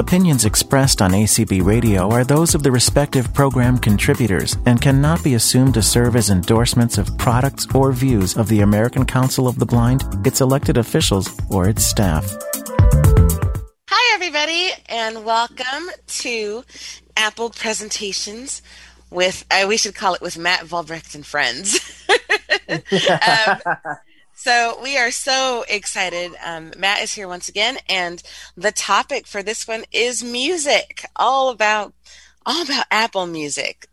Opinions expressed on ACB Radio are those of the respective program contributors and cannot be assumed to serve as endorsements of products or views of the American Council of the Blind, its elected officials, or its staff. Hi, everybody, and welcome to Apple Presentations with, uh, we should call it with Matt Volbrecht and Friends. um, so we are so excited. Um, Matt is here once again, and the topic for this one is music, all about all about Apple Music.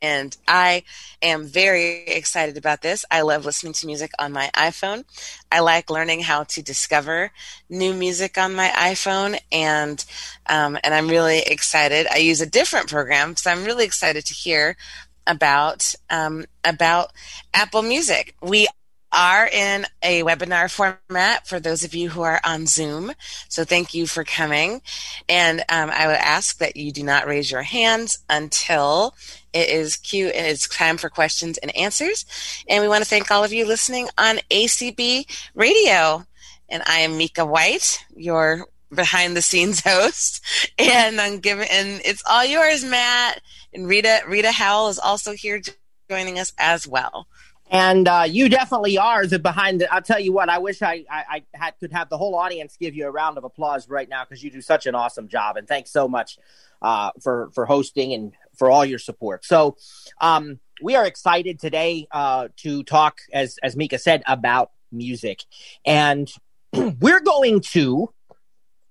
And I am very excited about this. I love listening to music on my iPhone. I like learning how to discover new music on my iPhone, and um, and I'm really excited. I use a different program, so I'm really excited to hear about um, about Apple Music. We are in a webinar format for those of you who are on Zoom. So thank you for coming. And um, I would ask that you do not raise your hands until it is Q and it's time for questions and answers. And we want to thank all of you listening on ACB Radio. And I am Mika White, your behind the scenes host. And I'm giving, and it's all yours, Matt. And Rita, Rita Howell is also here joining us as well. And uh, you definitely are the behind the. I'll tell you what. I wish I, I, I had could have the whole audience give you a round of applause right now because you do such an awesome job. And thanks so much uh, for for hosting and for all your support. So um, we are excited today uh, to talk, as as Mika said, about music, and we're going to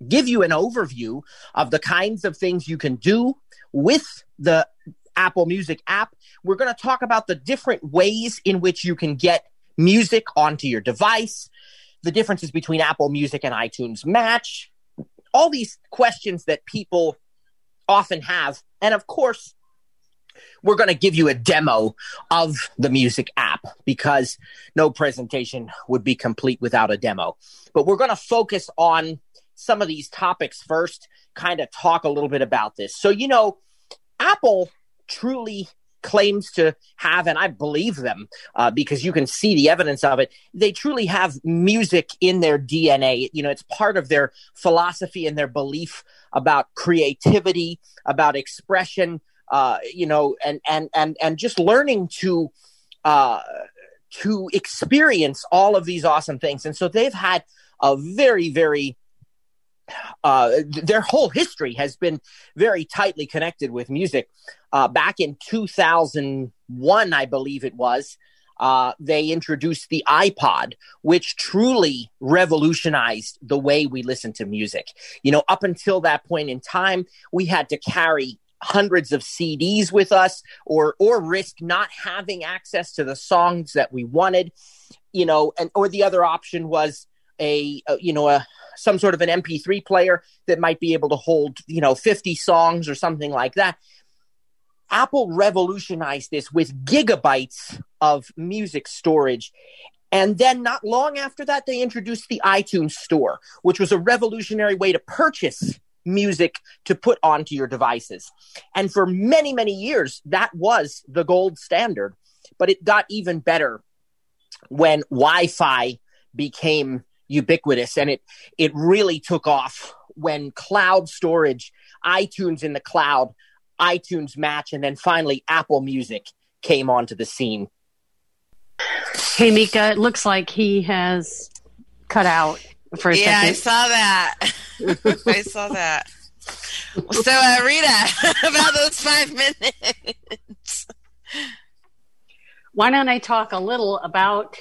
give you an overview of the kinds of things you can do with the Apple Music app. We're going to talk about the different ways in which you can get music onto your device, the differences between Apple Music and iTunes Match, all these questions that people often have. And of course, we're going to give you a demo of the music app because no presentation would be complete without a demo. But we're going to focus on some of these topics first, kind of talk a little bit about this. So, you know, Apple truly claims to have, and I believe them uh, because you can see the evidence of it. They truly have music in their DNA. You know, it's part of their philosophy and their belief about creativity, about expression. Uh, you know, and and and and just learning to uh, to experience all of these awesome things. And so they've had a very very uh, their whole history has been very tightly connected with music. Uh, back in 2001, I believe it was, uh, they introduced the iPod, which truly revolutionized the way we listen to music. You know, up until that point in time, we had to carry hundreds of CDs with us or or risk not having access to the songs that we wanted you know and or the other option was a, a you know a some sort of an MP3 player that might be able to hold, you know, 50 songs or something like that. Apple revolutionized this with gigabytes of music storage. And then, not long after that, they introduced the iTunes Store, which was a revolutionary way to purchase music to put onto your devices. And for many, many years, that was the gold standard. But it got even better when Wi Fi became ubiquitous and it it really took off when cloud storage itunes in the cloud itunes match and then finally apple music came onto the scene. Hey mika it looks like he has cut out for a yeah second. i saw that. I saw that. So uh, rita about those five minutes why don't I talk a little about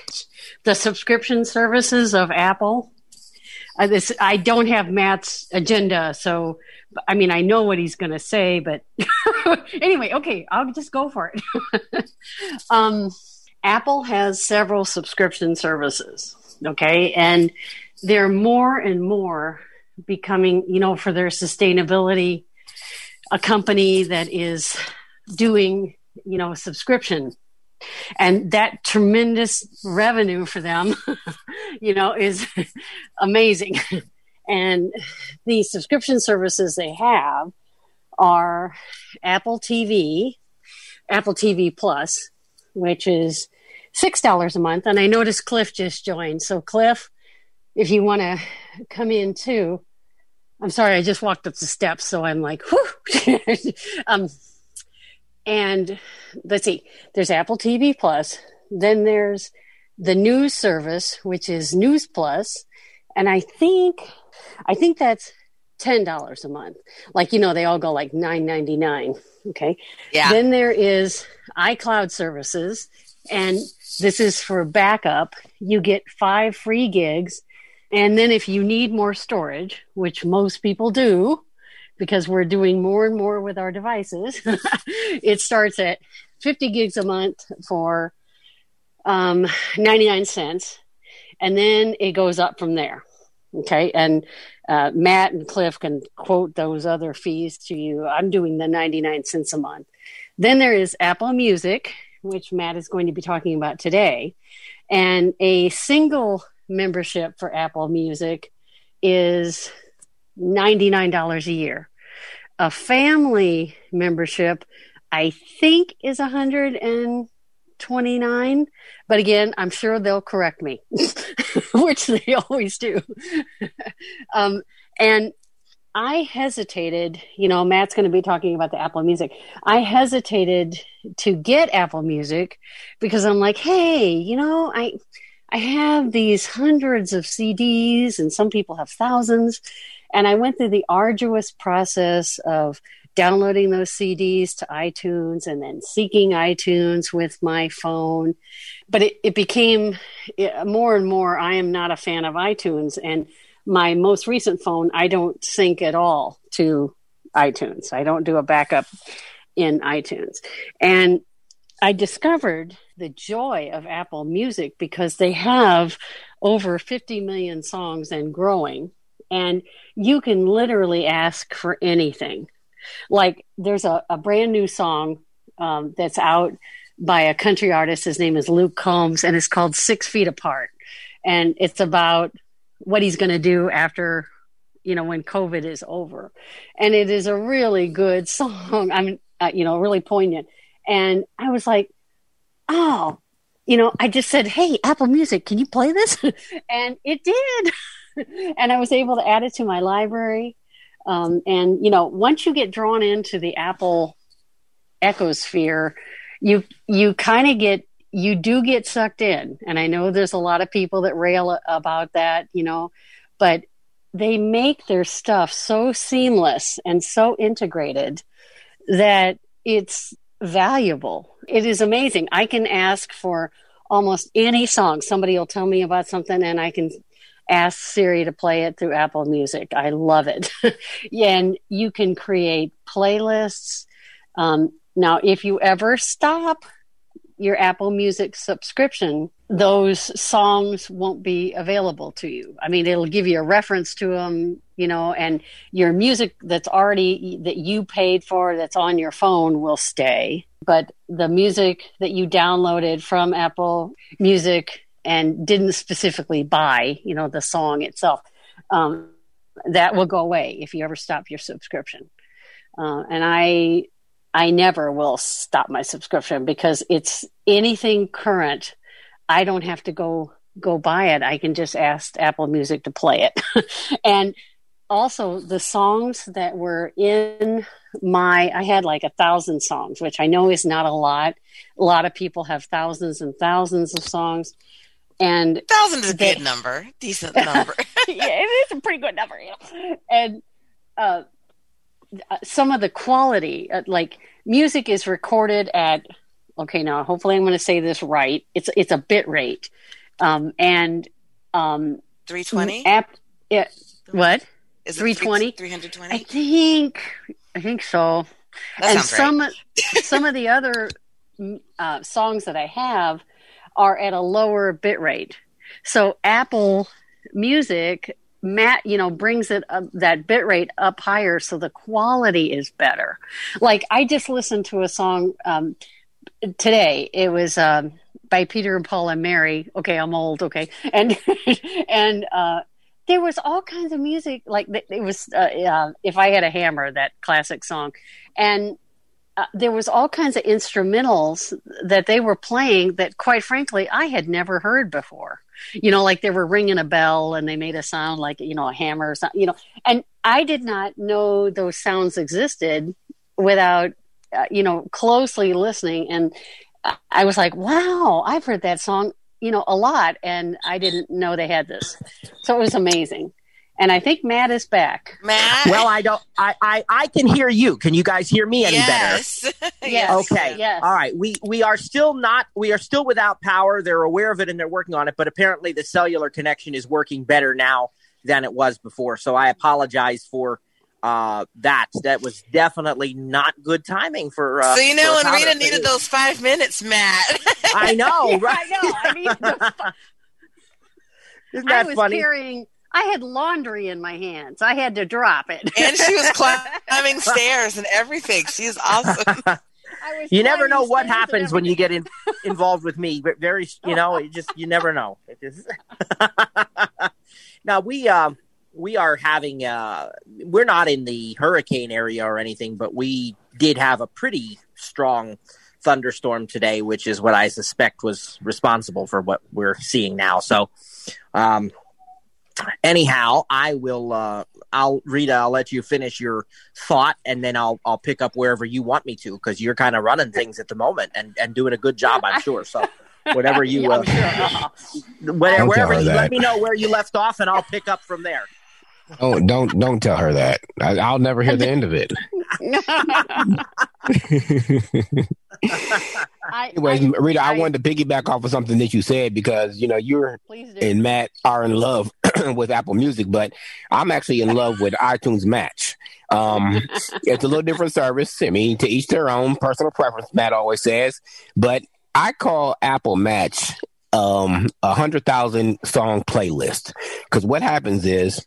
the subscription services of Apple? Uh, this I don't have Matt's agenda, so I mean I know what he's going to say, but anyway, okay, I'll just go for it. um, Apple has several subscription services, okay, and they're more and more becoming, you know, for their sustainability, a company that is doing, you know, subscription and that tremendous revenue for them you know is amazing and the subscription services they have are apple tv apple tv plus which is six dollars a month and i noticed cliff just joined so cliff if you want to come in too I'm sorry, I just walked up the steps, so I'm like, whew. um, and let's see, there's Apple TV Plus. Then there's the news service, which is News Plus, and I think, I think that's ten dollars a month. Like you know, they all go like nine ninety nine. Okay. Yeah. Then there is iCloud services, and this is for backup. You get five free gigs, and then if you need more storage, which most people do, because we're doing more and more with our devices, it starts at fifty gigs a month for um, ninety nine cents, and then it goes up from there. Okay, and uh, Matt and Cliff can quote those other fees to you. I'm doing the 99 cents a month. Then there is Apple Music, which Matt is going to be talking about today. And a single membership for Apple Music is $99 a year. A family membership, I think, is 129 but again, I'm sure they'll correct me, which they always do. um, and I hesitated, you know, Matt's going to be talking about the Apple Music. I hesitated to get Apple Music because I'm like, hey, you know, I I have these hundreds of CDs and some people have thousands. And I went through the arduous process of downloading those CDs to iTunes and then seeking iTunes with my phone. But it, it became more and more, I am not a fan of iTunes. And my most recent phone, I don't sync at all to iTunes. I don't do a backup in iTunes. And I discovered the joy of Apple Music because they have over 50 million songs and growing. And you can literally ask for anything. Like there's a, a brand new song um, that's out by a country artist. His name is Luke Combs, and it's called Six Feet Apart. And it's about what he's going to do after, you know, when COVID is over. And it is a really good song. I mean, uh, you know, really poignant. And I was like, oh, you know, I just said, hey, Apple Music, can you play this? and it did. and I was able to add it to my library. Um, and you know, once you get drawn into the Apple ecosphere, you you kind of get you do get sucked in. And I know there's a lot of people that rail about that, you know, but they make their stuff so seamless and so integrated that it's valuable. It is amazing. I can ask for almost any song. Somebody will tell me about something and I can ask Siri to play it through Apple Music. I love it. and you can create playlists. Um, now, if you ever stop your Apple Music subscription, those songs won't be available to you. I mean, it'll give you a reference to them, you know, and your music that's already that you paid for that's on your phone will stay. But the music that you downloaded from Apple Music and didn't specifically buy, you know, the song itself, um, that will go away if you ever stop your subscription. Uh, and I, I never will stop my subscription because it's anything current. I don't have to go go buy it. I can just ask Apple Music to play it. and also the songs that were in my I had like a thousand songs, which I know is not a lot. A lot of people have thousands and thousands of songs and thousand is a they, good number, decent number. yeah, it is a pretty good number. Yeah. And uh, some of the quality, uh, like music, is recorded at. Okay, now hopefully I'm going to say this right. It's it's a bit rate, um, and um, three twenty. App, yeah, what? Three twenty. Three hundred twenty. I think. I think so. That and some right. some of the other uh, songs that I have are at a lower bit rate. So Apple Music, Matt, you know, brings it up, that bit rate up higher, so the quality is better. Like I just listened to a song um, today. It was um, by Peter and Paul and Mary. Okay, I'm old. Okay, and and uh, there was all kinds of music. Like it was, uh, uh, if I had a hammer, that classic song, and uh, there was all kinds of instrumentals that they were playing that quite frankly I had never heard before. you know, like they were ringing a bell and they made a sound like, you know, a hammer or something, you know. And I did not know those sounds existed without, uh, you know, closely listening. And I was like, wow, I've heard that song, you know, a lot. And I didn't know they had this. So it was amazing and I think Matt is back. Matt. Well, I don't. I I, I can hear you. Can you guys hear me any yes. better? yes. Yes. Okay. Yes. All right. We we are still not. We are still without power. They're aware of it and they're working on it. But apparently, the cellular connection is working better now than it was before. So I apologize for uh, that. That was definitely not good timing for. Uh, so you know when Rita needed those five minutes, Matt. I know. Right. I know. I mean, Isn't that I was funny? carrying I had laundry in my hands. I had to drop it. and she was climbing stairs and everything. She's awesome. you never know what happens when you get in, involved with me. But very, you know, it just you never know. It just now we uh, we are having uh, we're not in the hurricane area or anything, but we did have a pretty strong thunderstorm today, which is what I suspect was responsible for what we're seeing now. So, um, anyhow, I will. Uh, I'll Rita. I'll let you finish your thought, and then I'll I'll pick up wherever you want me to because you're kind of running things at the moment and and doing a good job, I'm sure. So. Whatever you, Yeah, uh, sure. whatever, Don't wherever tell her you let me know where you left off, and I'll pick up from there. Oh, don't don't tell her that. I, I'll never hear the end of it. I, Anyways, I- Rita, I, I- wanted to piggyback off of something that you said because you know you're and Matt are in love with Apple Music, but I'm actually in love with iTunes Match. Um, it's a little different service. I mean, to each their own personal preference. Matt always says, but I call Apple Match um a hundred thousand song playlist because what happens is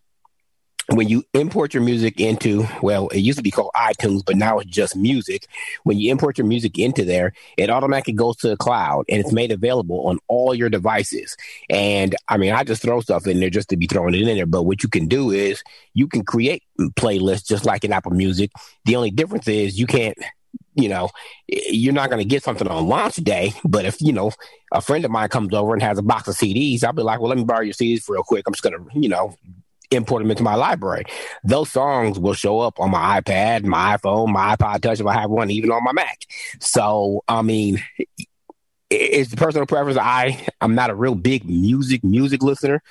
when you import your music into well it used to be called itunes but now it's just music. When you import your music into there it automatically goes to the cloud and it's made available on all your devices. And i mean i just throw stuff in there just to be throwing it in there but what you can do is you can create playlists just like in apple music. The only difference is you can't you know you're not going to get something on launch day but if you know a friend of mine comes over and has a box of cds i'll be like well let me borrow your cds real quick. I'm just going to you know import them into my library. Those songs will show up on my iPad, my iPhone, my iPod Touch if I have one, even on my Mac. So, I mean, it's the personal preference. I I'm not a real big music music listener.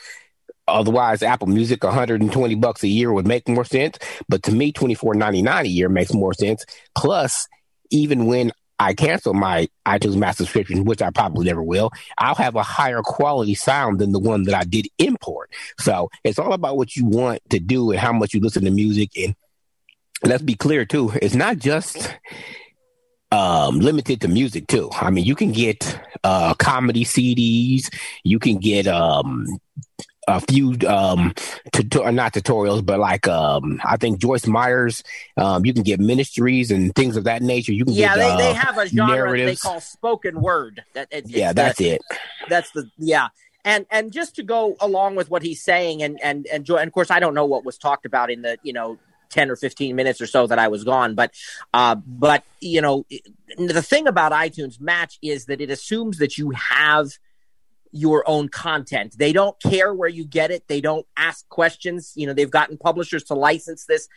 Otherwise, Apple Music 120 bucks a year would make more sense. But to me, 24.99 a year makes more sense. Plus, even when I cancel my iTunes Match subscription, which I probably never will, I'll have a higher quality sound than the one that I did import. So it's all about what you want to do and how much you listen to music. And let's be clear too, it's not just um limited to music too. I mean, you can get uh comedy CDs, you can get um a few um not tutorials but like um I think Joyce Myers um you can get ministries and things of that nature. You can Yeah, get they, uh, they have a genre that they call spoken word. That it, yeah, the- that's it. that's the yeah and and just to go along with what he's saying and and and, jo- and of course i don't know what was talked about in the you know 10 or 15 minutes or so that i was gone but uh but you know the thing about itunes match is that it assumes that you have your own content. They don't care where you get it. They don't ask questions. You know they've gotten publishers to license this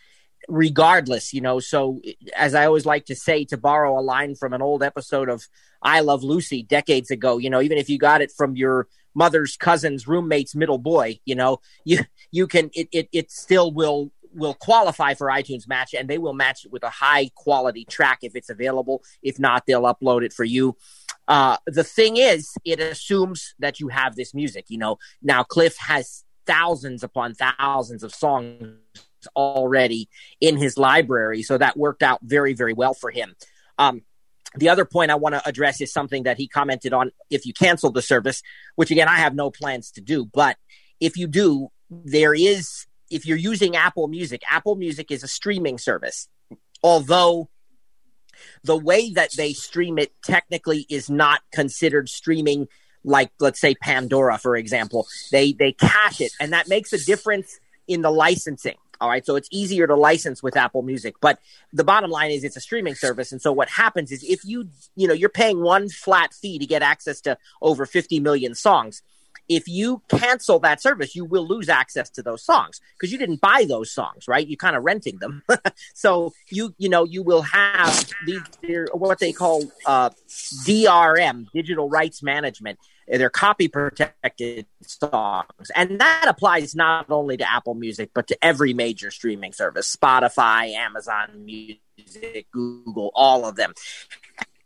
regardless you know. So as i always like to say to borrow a line from an old episode of i love lucy decades ago you know even if you got it from your mother's cousin's roommate's middle boy you know you you can it it, it still will will qualify for itunes match and they will match it with a high quality track if it's available. If not they'll upload it for you uh the thing is it assumes that you have this music you know now cliff has thousands upon thousands of songs already in his library. So that worked out very, very well for him. Um, the other point I want to address is something that he commented on if you cancel the service, which again, I have no plans to do. But if you do, there is, if you're using Apple Music, Apple Music is a streaming service. Although the way that they stream it technically is not considered streaming like let's say Pandora for example. They they cache it and that makes a difference in the licensing all right? So it's easier to license with Apple Music. But the bottom line is it's a streaming service and so what happens is if you you know you're paying one flat fee to get access to over 50 million songs if you cancel that service, you will lose access to those songs because you didn't buy those songs, right? You're kind of renting them. so you you know you will have these what they call uh, DRM, digital rights management. They're copy protected songs, and that applies not only to Apple Music but to every major streaming service: Spotify, Amazon Music, Google, all of them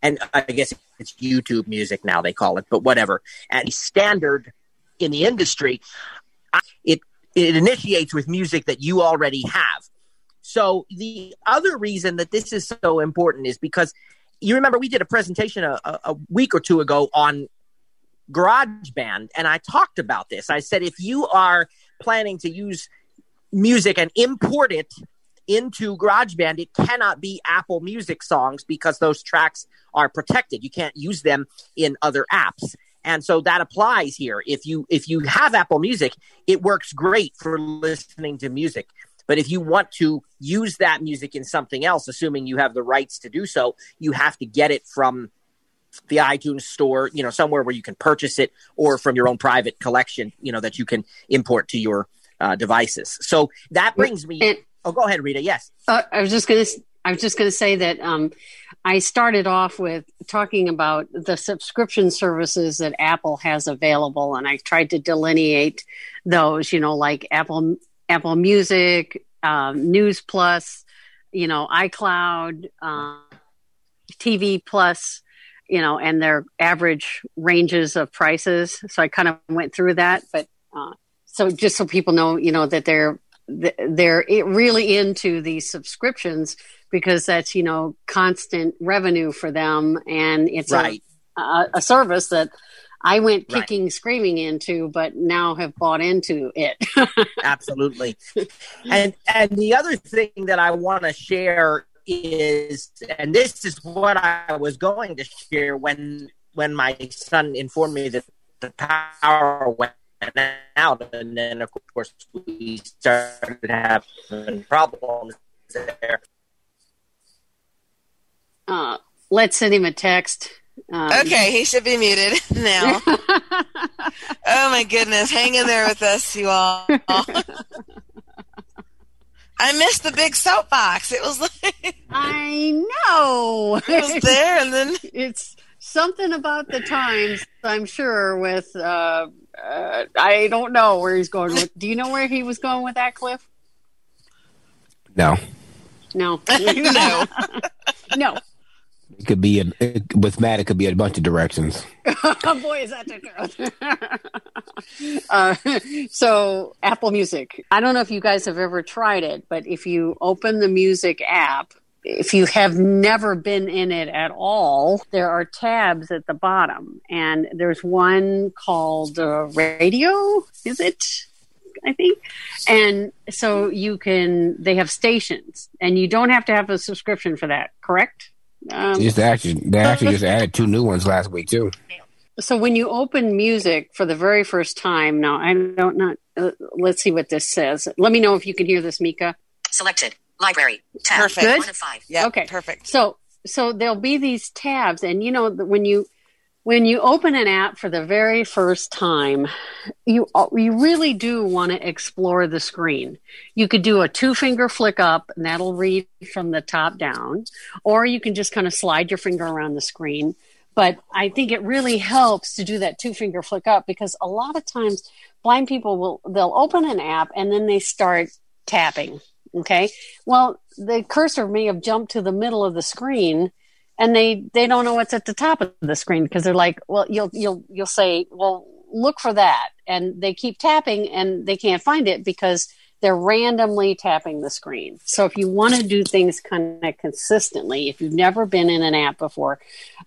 and I guess it's YouTube music now they call it, but whatever. And standard in the industry, it it initiates with music that you already have. So the other reason that this is so important is because you remember we did a presentation a, a week or two ago on GarageBand, and I talked about this. I said if you are planning to use music and import it into GarageBand, it cannot be Apple Music songs because those tracks are protected. You can't use them in other apps. And so that applies here. If you if you have Apple Music, it works great for listening to music. But if you want to use that music in something else, assuming you have the rights to do so, you have to get it from the iTunes store, you know, somewhere where you can purchase it or from your own private collection, you know, that you can import to your uh, devices. So that brings me. Oh, go ahead, Rita. Yes. Uh, I was just going to. I was just going to say that um, I started off with talking about the subscription services that Apple has available, and I tried to delineate those. You know, like Apple Apple Music, um, News Plus, you know, iCloud, uh, TV Plus, you know, and their average ranges of prices. So I kind of went through that, but uh, so just so people know, you know, that they're they're really into these subscriptions because that's you know constant revenue for them and it's right. a, a, service that I went kicking right. screaming into but now have bought into it. Absolutely. And and the other thing that I want to share is and this is what I was going to share when when my son informed me that the power went out, and then of course we started having problems there. Uh, let's send him a text. Um, okay, he should be muted now. oh my goodness, hang in there with us, you all. I missed the big soapbox. It was like I know it was there, and then it's something about the times. I'm sure with uh, uh, I don't know where he's going with. Do you know where he was going with that, Cliff? No. No. no. no. It could be it, with Matt. It could be a bunch of directions. boy, is that the uh, so Apple Music. I don't know if you guys have ever tried it, but if you open the Music app if you have never been in it at all, there are tabs at the bottom, and there's one called uh, Radio. Is it? I think. And so you can, they have stations, and you don't have to have a subscription for that, correct? Um, just actually, they actually just added two new ones last week too. So when you open music for the very first time, now I don't not. Uh, let's see what this says. Let me know if you can hear this, Mika. Selected. Library. Tab. Perfect. Good? One of five. Yeah. Okay. Perfect. So so there'll be these tabs, and you know when you when you open an app for the very first time, you uh, you really do want to explore the screen. You could do a two finger flick up, and that'll read from the top down, or you can just kind of slide your finger around the screen. But I think it really helps to do that two finger flick up because a lot of times blind people will they'll open an app and then they start tapping Okay. Well, the cursor may have jumped to the middle of the screen and they, they don't know what's at the top of the screen because they're like, well, you'll, you'll, you'll say, well, look for that. And they keep tapping and they can't find it because they're randomly tapping the screen. So if you want to do things kind of consistently, if you've never been in an app before,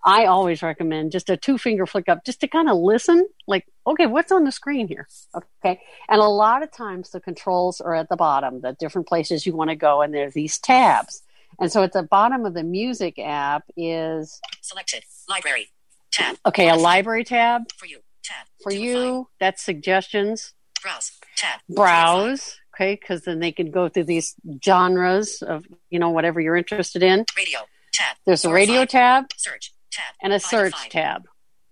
I always recommend just a two finger flick up just to kind of listen like, okay, what's on the screen here? Okay. And a lot of times the controls are at the bottom, the different places you want to go, and there's these tabs. And so at the bottom of the music app is selected library tab. Okay, a library tab. For you. Tab. For you, that's suggestions. Browse. Tab. Browse okay because then they can go through these genres of you know whatever you're interested in radio tab there's a radio tab search tab and a search tab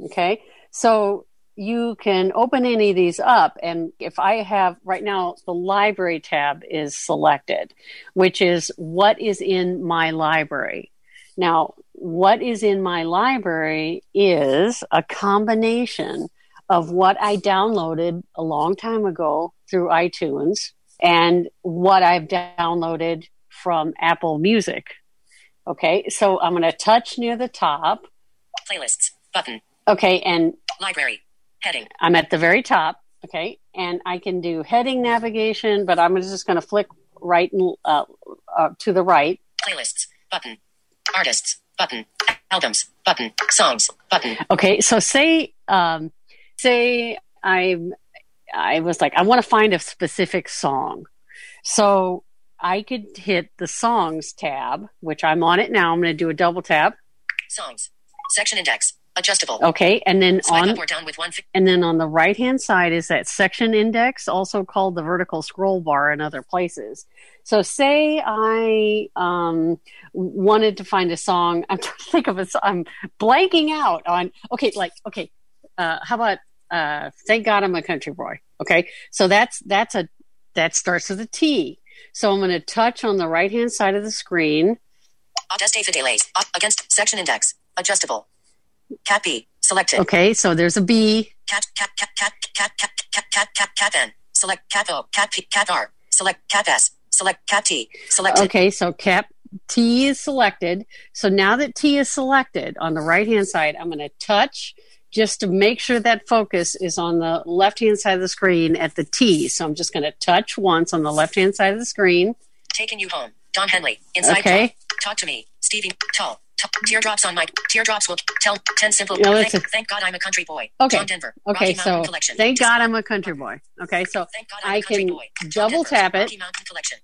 okay so you can open any of these up. And if I have right now, the library tab is selected, which is what is in my library. Now, what is in my library is a combination of what I downloaded a long time ago through iTunes and what I've downloaded from Apple Music. Okay, so I'm going to touch near the top. Playlists. Button. Okay, and Library. Heading. I'm at the very top. Okay, and I can do heading navigation, but I'm just going to flick right and uh, uh, to the right. Playlists. Button. Artists. Button. Albums. Button. Songs. Button. Okay, so say um, say I'm, I was like I want to find a specific song, so I could hit the songs tab, which I'm on it now. I'm going to do a double tap. Songs. Section index. Adjustable. Okay, and then Swipe on up or down with one. Fi- and then on the right hand side is that section index, also called the vertical scroll bar in other places. So, say I um, wanted to find a song. I'm trying to think of a song. I'm blanking out on. Okay, like okay, uh, how about uh, "Thank God I'm a Country Boy"? Okay, so that's that's a that starts with a T. So I'm going to touch on the right hand side of the screen. Fideles. Up against section index. Adjustable. Cat B. Selected. Okay, so there's a B. Cat cat cat cat cat cat cat cat cat cat N. Select cat O. Cat P. Cat R. Select cat S. Select cat T. Selected. Okay, so cap T is selected. So now that T is selected on the right hand side, I'm going to touch just to make sure that focus is on the left hand side of the screen at the T. So I'm just going to touch once on the left hand side of the screen. Taking you home. Don Henley. Inside Okay. Talk. Talk to me. Stevie. Tall. T- teardrops on my teardrops will tell ten simple. No, thank, listen. thank God I'm a country boy. Okay. John Denver. Okay, Rocky so Collection. thank Dis- God I'm a country boy. Okay, so Thank God I'm I a can boy. Double Denver, tap it. Collection.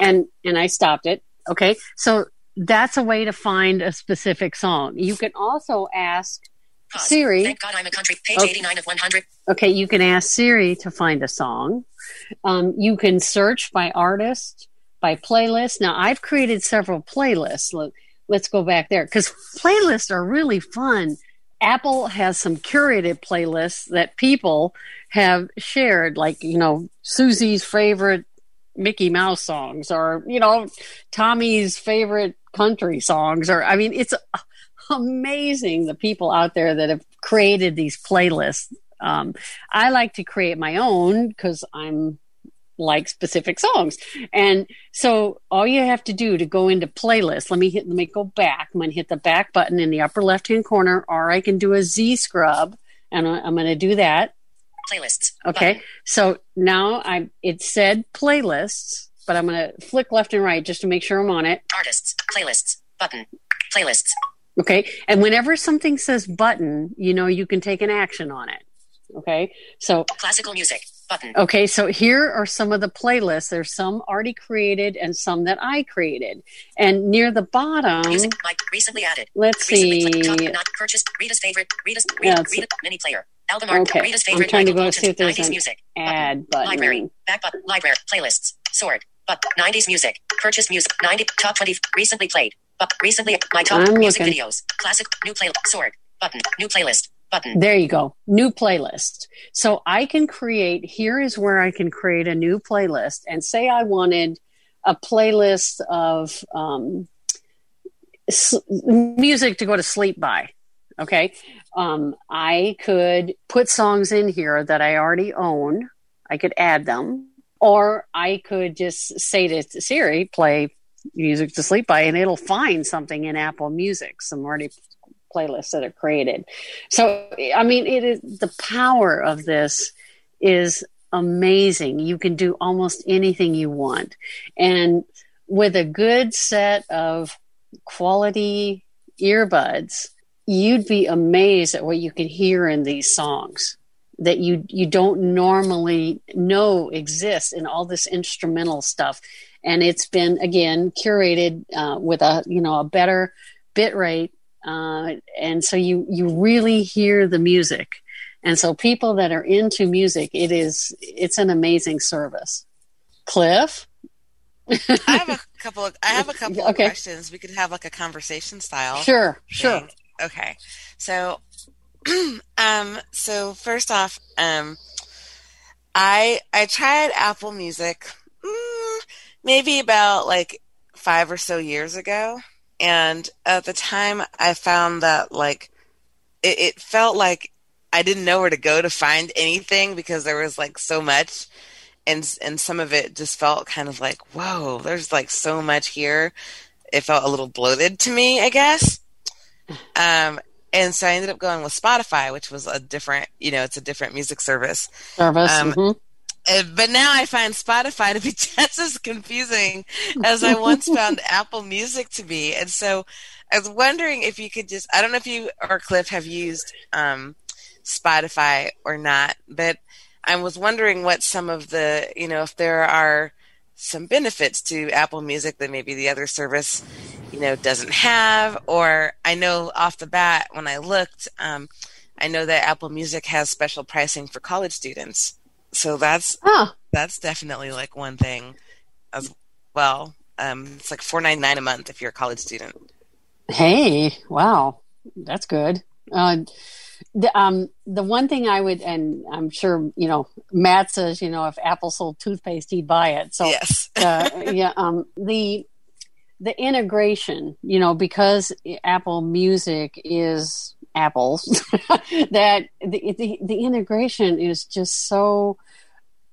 And and I stopped it. Okay, so that's a way to find a specific song. You can also ask Pause. Siri. Thank God I'm a country. Page Okay. 89 of 100. Okay, you can ask Siri to find a song. Um, you can search by artist, by playlist. Now, I've created several playlists. Let, let's go back there because playlists are really fun. Apple has some curated playlists that people have shared, like, you know, Susie's favorite Mickey Mouse songs or, you know, Tommy's favorite country songs. Or, I mean, it's amazing the people out there that have created these playlists. Um, I like to create my own because I'm like specific songs. And so all you have to do to go into playlist, let me hit, let me go back. I'm going to hit the back button in the upper left hand corner, or I can do a Z scrub and I'm going to do that. Playlists. Okay. Button. So now I, it said playlists, but I'm going to flick left and right just to make sure I'm on it. Artists. Playlists. Button. Playlists. Okay. And whenever something says button, you know, you can take an action on it. Okay. So Classical music. Button. Okay, so here are some of the playlists. There's some already created and some that I created. And near the bottom, Music. Mike. Recently added. let's Recently see. Top, not purchased. Rita's favorite. Rita's. Yeah, Rita, Rita, mini player. Album art. Okay, Rita's I'm favorite. trying to go see if there's 90s an music. Ad button. Library. Back button. Library. Playlists. Sword. But 90s music. Purchase music. 90. Top 20. Recently played. But recently. My top I'm music looking. videos. Classic. New play. Sword. Button. New playlist. Button. There you go. New playlist. So I can create, here is where I can create a new playlist and say I wanted a playlist of um, s- music to go to sleep by. Okay. Um, I could put songs in here that I already own. I could add them. Or I could just say to Siri, play music to sleep by, and it'll find something in Apple Music, some already playlists that are created. So, I mean, it is the power of this is amazing. You can do almost anything you want. And with a good set of quality earbuds, you'd be amazed at what you can hear in these songs that you you don't normally know exists in all this instrumental stuff and it's been again curated uh, with a you know a better bit rate uh, and so you you really hear the music and so people that are into music it is it's an amazing service cliff I have a couple of I have a couple Okay. of questions. We could have like a conversation style. sure sure. Okay. So um, so first off, um, I I tried Apple Music mm, maybe about like five or so years ago, and at the time I found that like it, it felt like I didn't know where to go to find anything because there was like so much, and and some of it just felt kind of like whoa, there's like so much here. It felt a little bloated to me, I guess. Um, and so I ended up going with Spotify, which was a different, you know, it's a different music service. Service. Um, mm-hmm. Uh, but now I find Spotify to be just as confusing as I once found Apple Music to be. And so I was wondering if you could just, I don't know if you or Cliff have used um, Spotify or not, but I was wondering what some of the, you know, if there are some benefits to Apple Music that maybe the other service, you know, doesn't have. Or I know off the bat when I looked, um, I know that Apple Music has special pricing for college students. So that's oh. that's definitely like one thing as well. Um, it's like four ninety nine a month if you're a college student. Hey, wow, that's good. Uh, the um the one thing I would and I'm sure you know Matt says you know if Apple sold toothpaste he'd buy it so yes uh, yeah um the the integration you know because Apple Music is Apple's that the, the the integration is just so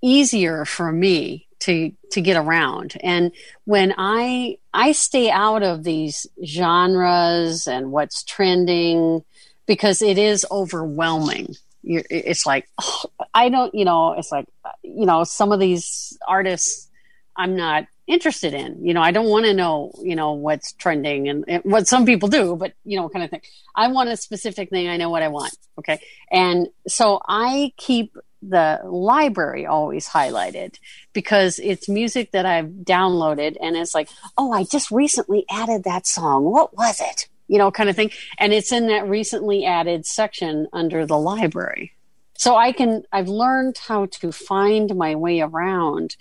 easier for me to to get around and when i i stay out of these genres and what's trending because it is overwhelming. You're, it's like oh, I don't, you know, it's like you know, some of these artists I'm not interested in. You know, I don't want to know, you know, what's trending and, and, what some people do, but you know, kind of thing. I want a specific thing. I know what I want. Okay. And so I keep the library always highlighted because it's music that I've downloaded and it's like, oh, I just recently added that song. What was it? you know, kind of thing. And it's in that recently added section under the library. So I can, I've learned how to find my way around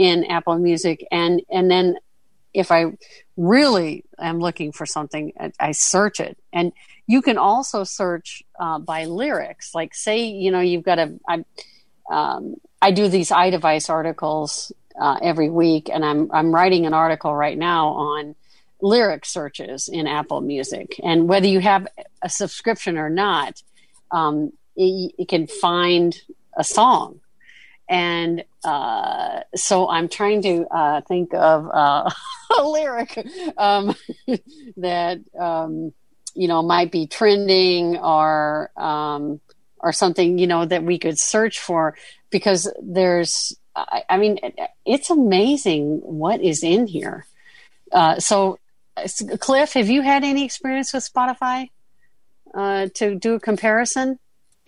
in Apple Music. And, and then if I really am looking for something, I search it. And you can also search uh, by lyrics. Like, say, you know, you've got a, I, um, I do these iDevice articles uh, every week, and I'm I'm writing an article right now on lyric searches in Apple Music. And whether you have a subscription or not, um, it, can find a song. And uh, so I'm trying to uh, think of uh, a lyric um, that um, you know might be trending or um, or something you know that we could search for because there's I, I mean it's amazing what is in here. Uh, so Cliff, have you had any experience with Spotify uh, to do a comparison?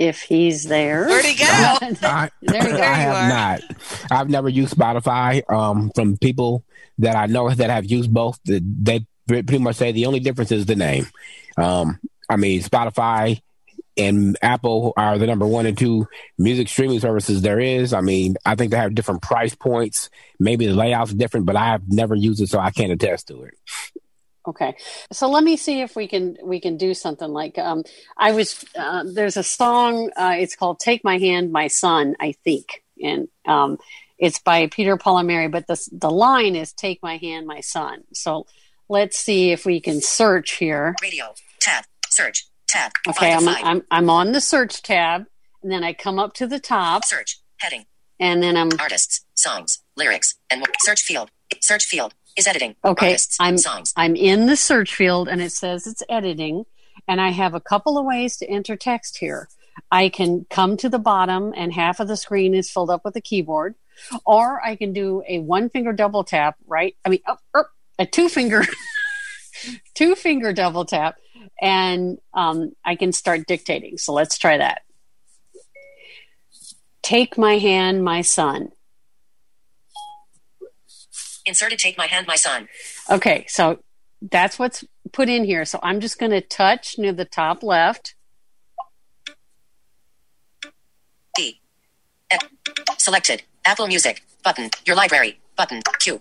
If he's there, where'd he go? I, there you go. I have not. I've never used Spotify. Um, from people that I know that have used both, they pretty much say the only difference is the name. Um, I mean, Spotify and Apple are the number one and two music streaming services there is. I mean, I think they have different price points. Maybe the layout's different, but I have never used it, so I can't attest to it. Okay, so let me see if we can we can do something like um, I was uh, there's a song uh, it's called "Take My Hand, My Son" I think, and um, it's by Peter Paul and Mary, but the the line is "Take my hand, my son." So let's see if we can search here. Radio tab search tab. Okay, I'm, I'm I'm on the search tab, and then I come up to the top. Search heading, and then I'm artists, songs, lyrics, and search field. Search field is editing. Okay, Artists, I'm songs. I'm in the search field and it says it's editing, and I have a couple of ways to enter text here. I can come to the bottom and half of the screen is filled up with a keyboard, or I can do a one finger double tap. Right? I mean, oh, oh, a two finger two finger double tap, and um, I can start dictating. So let's try that. Take my hand, my son. Inserted take my hand, my son. Okay, so that's what's put in here. So I'm just going to touch near the top left. D. F. Selected. Apple Music. Button. Your library. Button. Q.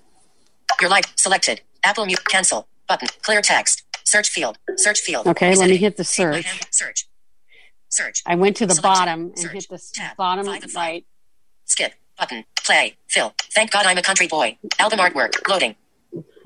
Your life. Selected. Apple Music. Cancel. Button. Clear text. Search field. Search field. Okay, let me hit the search. Search. Search. I went to the Selected. bottom and Search. hit the Tab. bottom five. right. Skip. Button. Play. Fill. Thank God I'm a country boy. Album artwork. Loading.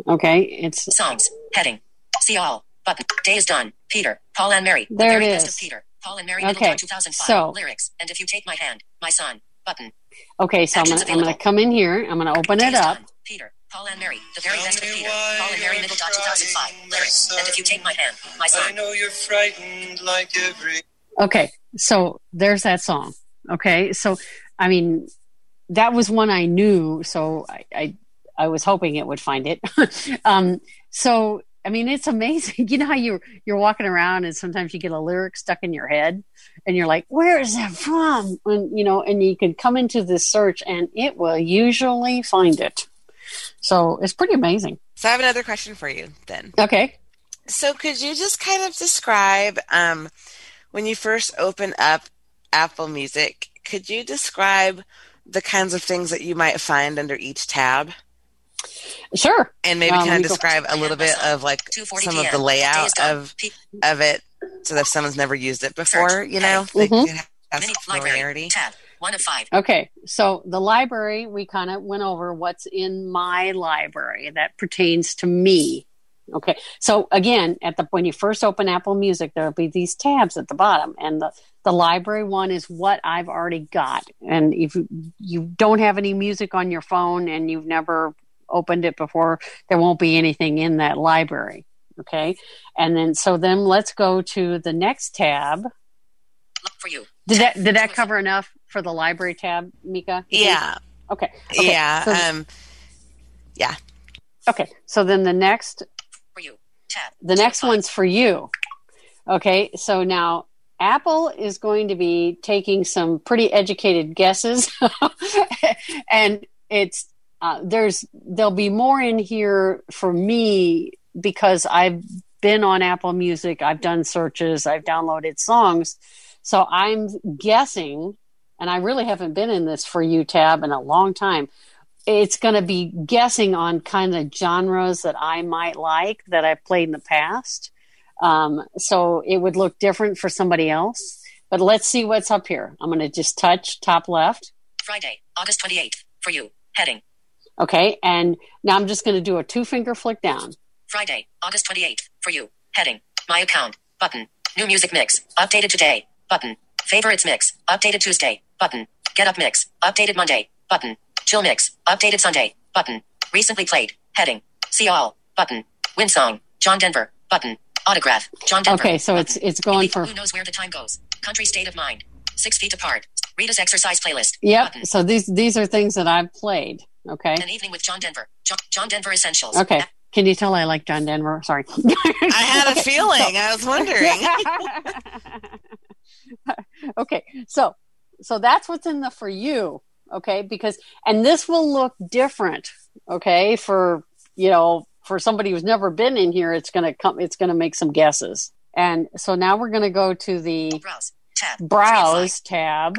Okay, it's Songs. Heading. See all. Button. Day is done. Peter. Paul and Mary. The There very it best of Peter. Paul and Mary. Okay, 2005. so- Lyrics. And if you take my hand, my son. Button. okay. So I'm Actions gonna, I'm gonna come in here. I'm gonna open Day it is up. done. Peter. Paul and Mary. The very best of Peter. Paul and Mary. Middleton 2005. Lyrics. And if you take my hand, my son. I son. know you're frightened like every Okay, so there's that song. Okay, so I mean, that was one I knew, so I I, I was hoping it would find it. um, so I mean, it's amazing. You know how you you're walking around and sometimes you get a lyric stuck in your head, and you're like, "Where is that from?" And you know, and you can come into this search, and it will usually find it. So it's pretty amazing. So I have another question for you then. Okay. So could you just kind of describe um, when you first open up Apple Music? Could you describe the kinds of things that you might find under each tab, Sure. and maybe Um, kind of describe a little bit of like 2:40 some of the layout of of it, so that if someone's never used it before, Search. you know, they Mhm. could have Mini some familiarity. Tab. One of five. Okay, so the library, we kind of went over what's in my library that pertains to me. Okay, so again, at the when you first open Apple Music, there'll be these tabs at the bottom, and the the library one is what I've already got. And if you, you don't have any music on your phone and you've never opened it before, there won't be anything in that library. Okay, and then so then let's go to the next tab. Look for you. Did that did that cover enough for the library tab, Mika? Yeah, Okay. okay. yeah, So, um, yeah. okay. So then the next. The next one's for you. Okay. So now Apple is going to be taking some pretty educated guesses, and it's uh, there's there'll be more in here for me because I've been on Apple Music, I've done searches, I've downloaded songs, so I'm guessing, and I really haven't been in this for you tab in a long time. It's going to be guessing on kind of genres that I might like that I've played in the past. Um, so it would look different for somebody else. But let's see what's up here. I'm going to just touch top left. Friday, August 28th. For you. Heading. Okay. And now I'm just going to do a two finger flick down. Friday, August 28th. For you. Heading. My account. Button. New music mix. Updated today. Button. Favorites mix. Updated Tuesday. Button. Get up mix. Updated Monday. Button. Chill mix. Updated Sunday. Button. Recently played. Heading. See all. Button. Win song. John Denver. Button. Autograph. John Denver. Okay. So it's, Button. it's going for, Who knows where the time goes? Country state of mind. Six feet apart. Rita's exercise playlist. yep. Button. So these, these are things that I've played. Okay. An evening with John Denver. John, John Denver essentials. Okay. Can you tell I like John Denver? Sorry. I had a feeling. I was wondering. okay so so that's what's in the for you okay because and this will look different okay for you know for somebody who's never been in here it's going to come it's going to make some guesses and so now we're going to go to the Browse. Tab. browse tab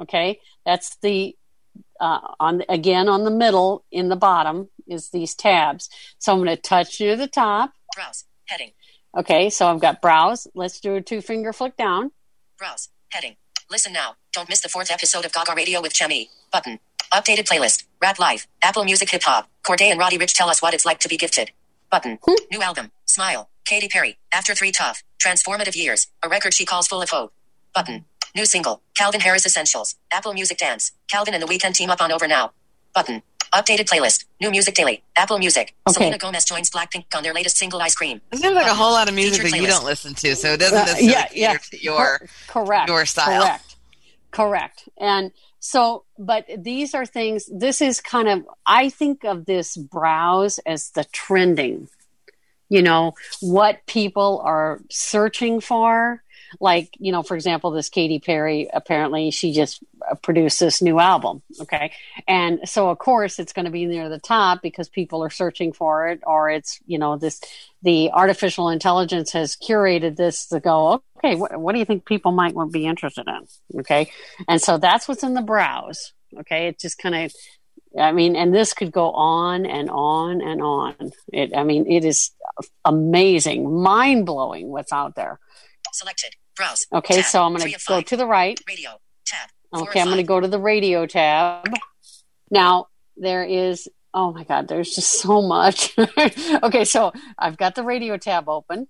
okay that's the uh, on again on the middle in the bottom is these tabs so i'm going to touch near the top Browse. Heading. okay so i've got browse let's do a two finger flick down Browse. Heading. Listen now. Don't miss the fourth episode of Gaga Radio with Chemi. Button. Updated playlist. Rap Life. Apple Music Hip Hop. Cordae and Roddy Ricch tell us what it's like to be gifted. Button. Hmm. New album. Smile. Katy Perry. After three tough, transformative years. A record she calls full of hope. Button. New single. Calvin Harris Essentials. Apple Music Dance. Calvin and the Weeknd team up on Over Now. Button. Updated playlist. New Music Daily. Apple Music. Okay. Selena Gomez joins Blackpink on their latest single Ice Cream. It seems like a whole lot of music Featured that you don't listen to, so it doesn't Uh, yeah, yeah. cater to your. Cor- correct. your style. Correct. Correct. And so, but these are things, this is kind of, I think of this browse as the trending, you know, what people are searching for. Like, you know, for example, this Katy Perry, apparently she just uh, produced this new album. Okay. And so, of course, it's going to be near the top because people are searching for it, or it's, you know, this, the artificial intelligence has curated this to go, okay, what, what do you think people might be interested in? Okay. And so that's what's in the browse. Okay. It just kind of, I mean, and this could go on and on and on. It, I mean, it is amazing, mind blowing what's out there. Selected. Browse. Okay, Tab. so I'm going to go to the right. Radio. Tab. Okay, I'm going to go to the radio tab. Now, there is, oh my God, there's just so much. okay, so I've got the radio tab open,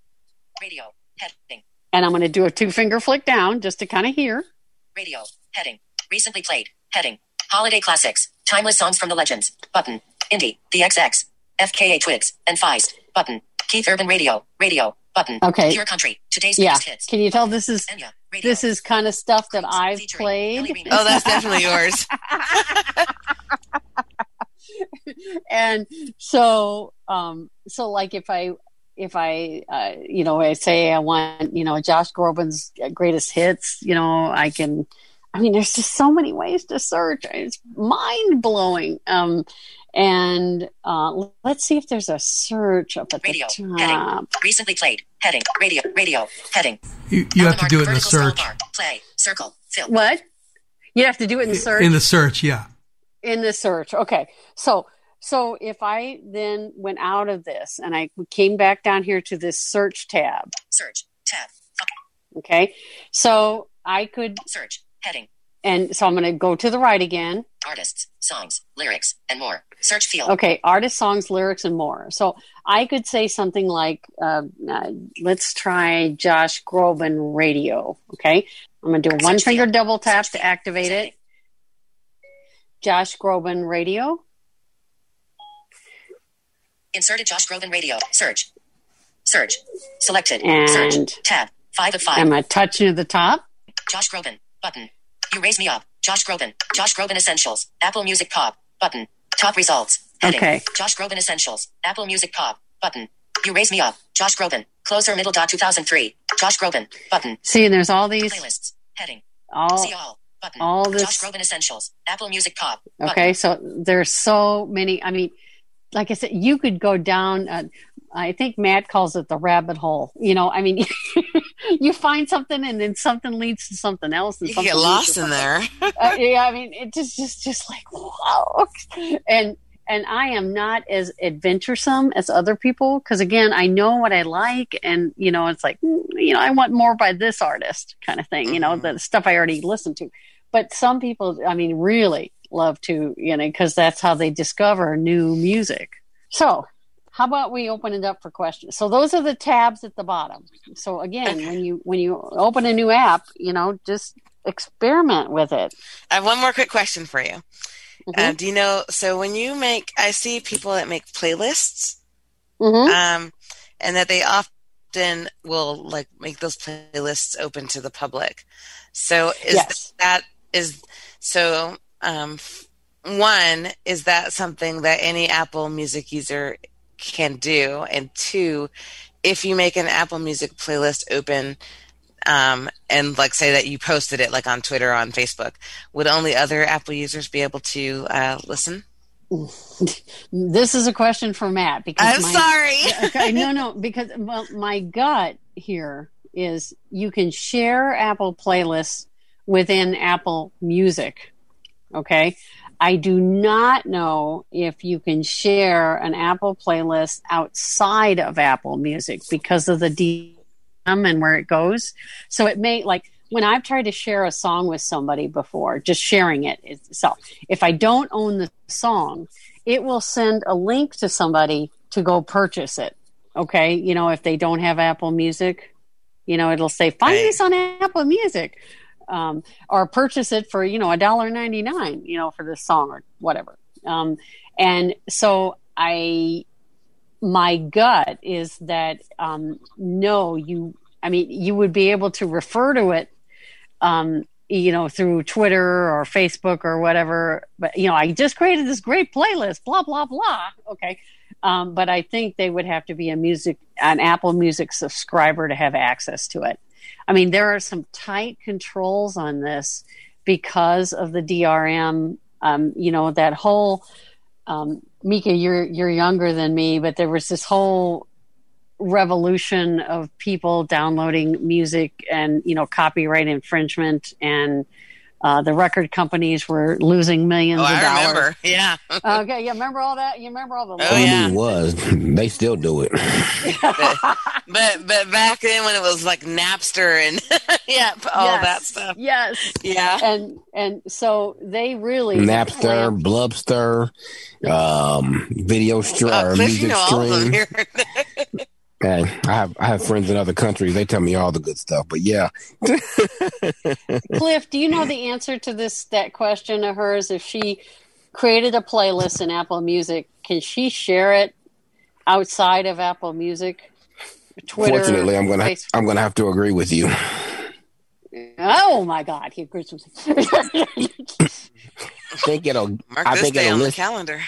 Radio. Heading. and I'm going to do a two finger flick down just to kind of hear. Radio. Heading. Recently played. Heading. Holiday classics. Timeless songs from the legends. Button. Indie. The XX. FKA Twigs. And Feist. Button. Keith Urban Radio. Radio. Button. Okay. Your country. Today's Yeah. biggest hits. Can you tell this is Enya. Radio. this is kind of stuff that I've played? Oh, that's definitely yours. and so um so like if i if i uh you know i say i want you know josh groban's greatest hits you know i can i mean there's just so many ways to search it's mind blowing um and uh let's see if there's a search up at Radio. the Heading. Recently played. Heading. Radio. Radio. Heading. You, you have to Alan do it in the search. bar. Play. Circle. Fill. what you have to do it in the search In the search, yeah. in the search. Okay. So so if I then went out of this and I came back down here to this search tab, Search. Tab. Okay. okay? So I could Search. Heading. And so I'm going to go to the right again. Artists. Songs. Lyrics. And more. Search field. Okay, artist, songs, lyrics and more. So I could say something like uh, uh, let's try Josh Groban radio, okay? I'm going to do a one finger double tap to activate it. Josh Groban radio. Inserted Josh Groban Radio. Search. Search. Selected. And- Search. Tab. Five of five. Am I touching to the top? Josh Groban. Button. You raise me up. Josh Groban. Josh Groban Essentials. Apple Music Pop. Button. Top results. Heading. Okay. Josh Groban Essentials. Apple Music Pop. Button. You raise me up. Josh Groban. Closer middle dot 2003. Josh Groban. Button. See, and there's all these Playlists. Heading. all See all. Button. all this- Josh Groban Essentials. Apple Music Pop. Button. Okay, so there's so many. I mean, like I said, you could go down. Uh, I think Matt calls it the rabbit hole. You know, I mean, you find something and then something leads to something else, and You something get lost in there. uh, yeah, I mean, it just just just like wow. And and I am not as adventuresome as other people because again, I know what I like, and you know, it's like mm, you know, I want more by this artist kind of thing. You know, Mhm. the stuff I already listened to. But some people, I mean, really love to, you know, because that's how they discover new music. So, how about we open it up for questions? So those are the tabs at the bottom. So again, when you when you open a new app, you know, just experiment with it. I have one more quick question for you. Mhm. Uh, do you know? So when you make, I see people that make playlists, Mhm. um, and that they often will like make those playlists open to the public. So is Yes. that is so? Um, one is that something that any Apple Music user can do, and two, if you make an Apple Music playlist open. Um, and like say that you posted it like on Twitter or on Facebook, would only other Apple users be able to uh, listen? This is a question for Matt because I'm my, sorry. okay, no, no, because well, my gut here is you can share Apple playlists within Apple Music. Okay. I do not know if you can share an Apple playlist outside of Apple Music because of the DRM and where it goes. So it may like when I've tried to share a song with somebody before, just sharing it itself. If I don't own the song, it will send a link to somebody to go purchase it. Okay. You know, if they don't have Apple Music, you know, it'll say, find Right. this on Apple Music. Um, or purchase it for, you know, a dollar ninety nine, you know, for this song or whatever. Um, and so I, my gut is that, um, no, you, I mean, you would be able to refer to it, um, you know, through Twitter or Facebook or whatever. But, you know, I just created this great playlist, blah, blah, blah. Okay. Um, but I think they would have to be a music, an Apple Music subscriber to have access to it. I mean, there are some tight controls on this because of the DRM. Um, you know, that whole, um, Mika, you're, you're younger than me, but there was this whole revolution of people downloading music and, you know, copyright infringement and, uh, the record companies were losing millions Oh, of I dollars. remember. Yeah. Okay, you remember all that? You remember all the? Oh, yeah. mean was they still do it. But but back then when it was like Napster and yeah, all Yes. that stuff. Yes, Yeah. and and so they really Napster, Blubster, um, video stream, Oh, or Cliff, music you know all of them stream. Here. Hey, I have I have friends in other countries. They tell me all the good stuff. But yeah, Cliff, do you know the answer to this that question of hers? If she created a playlist in Apple Music, can she share it outside of Apple Music? Twitter. fortunately, I'm gonna Facebook? I'm gonna have to agree with you. Oh my God, he agrees with me. I think it'll Mark I this think day it'll on the calendar.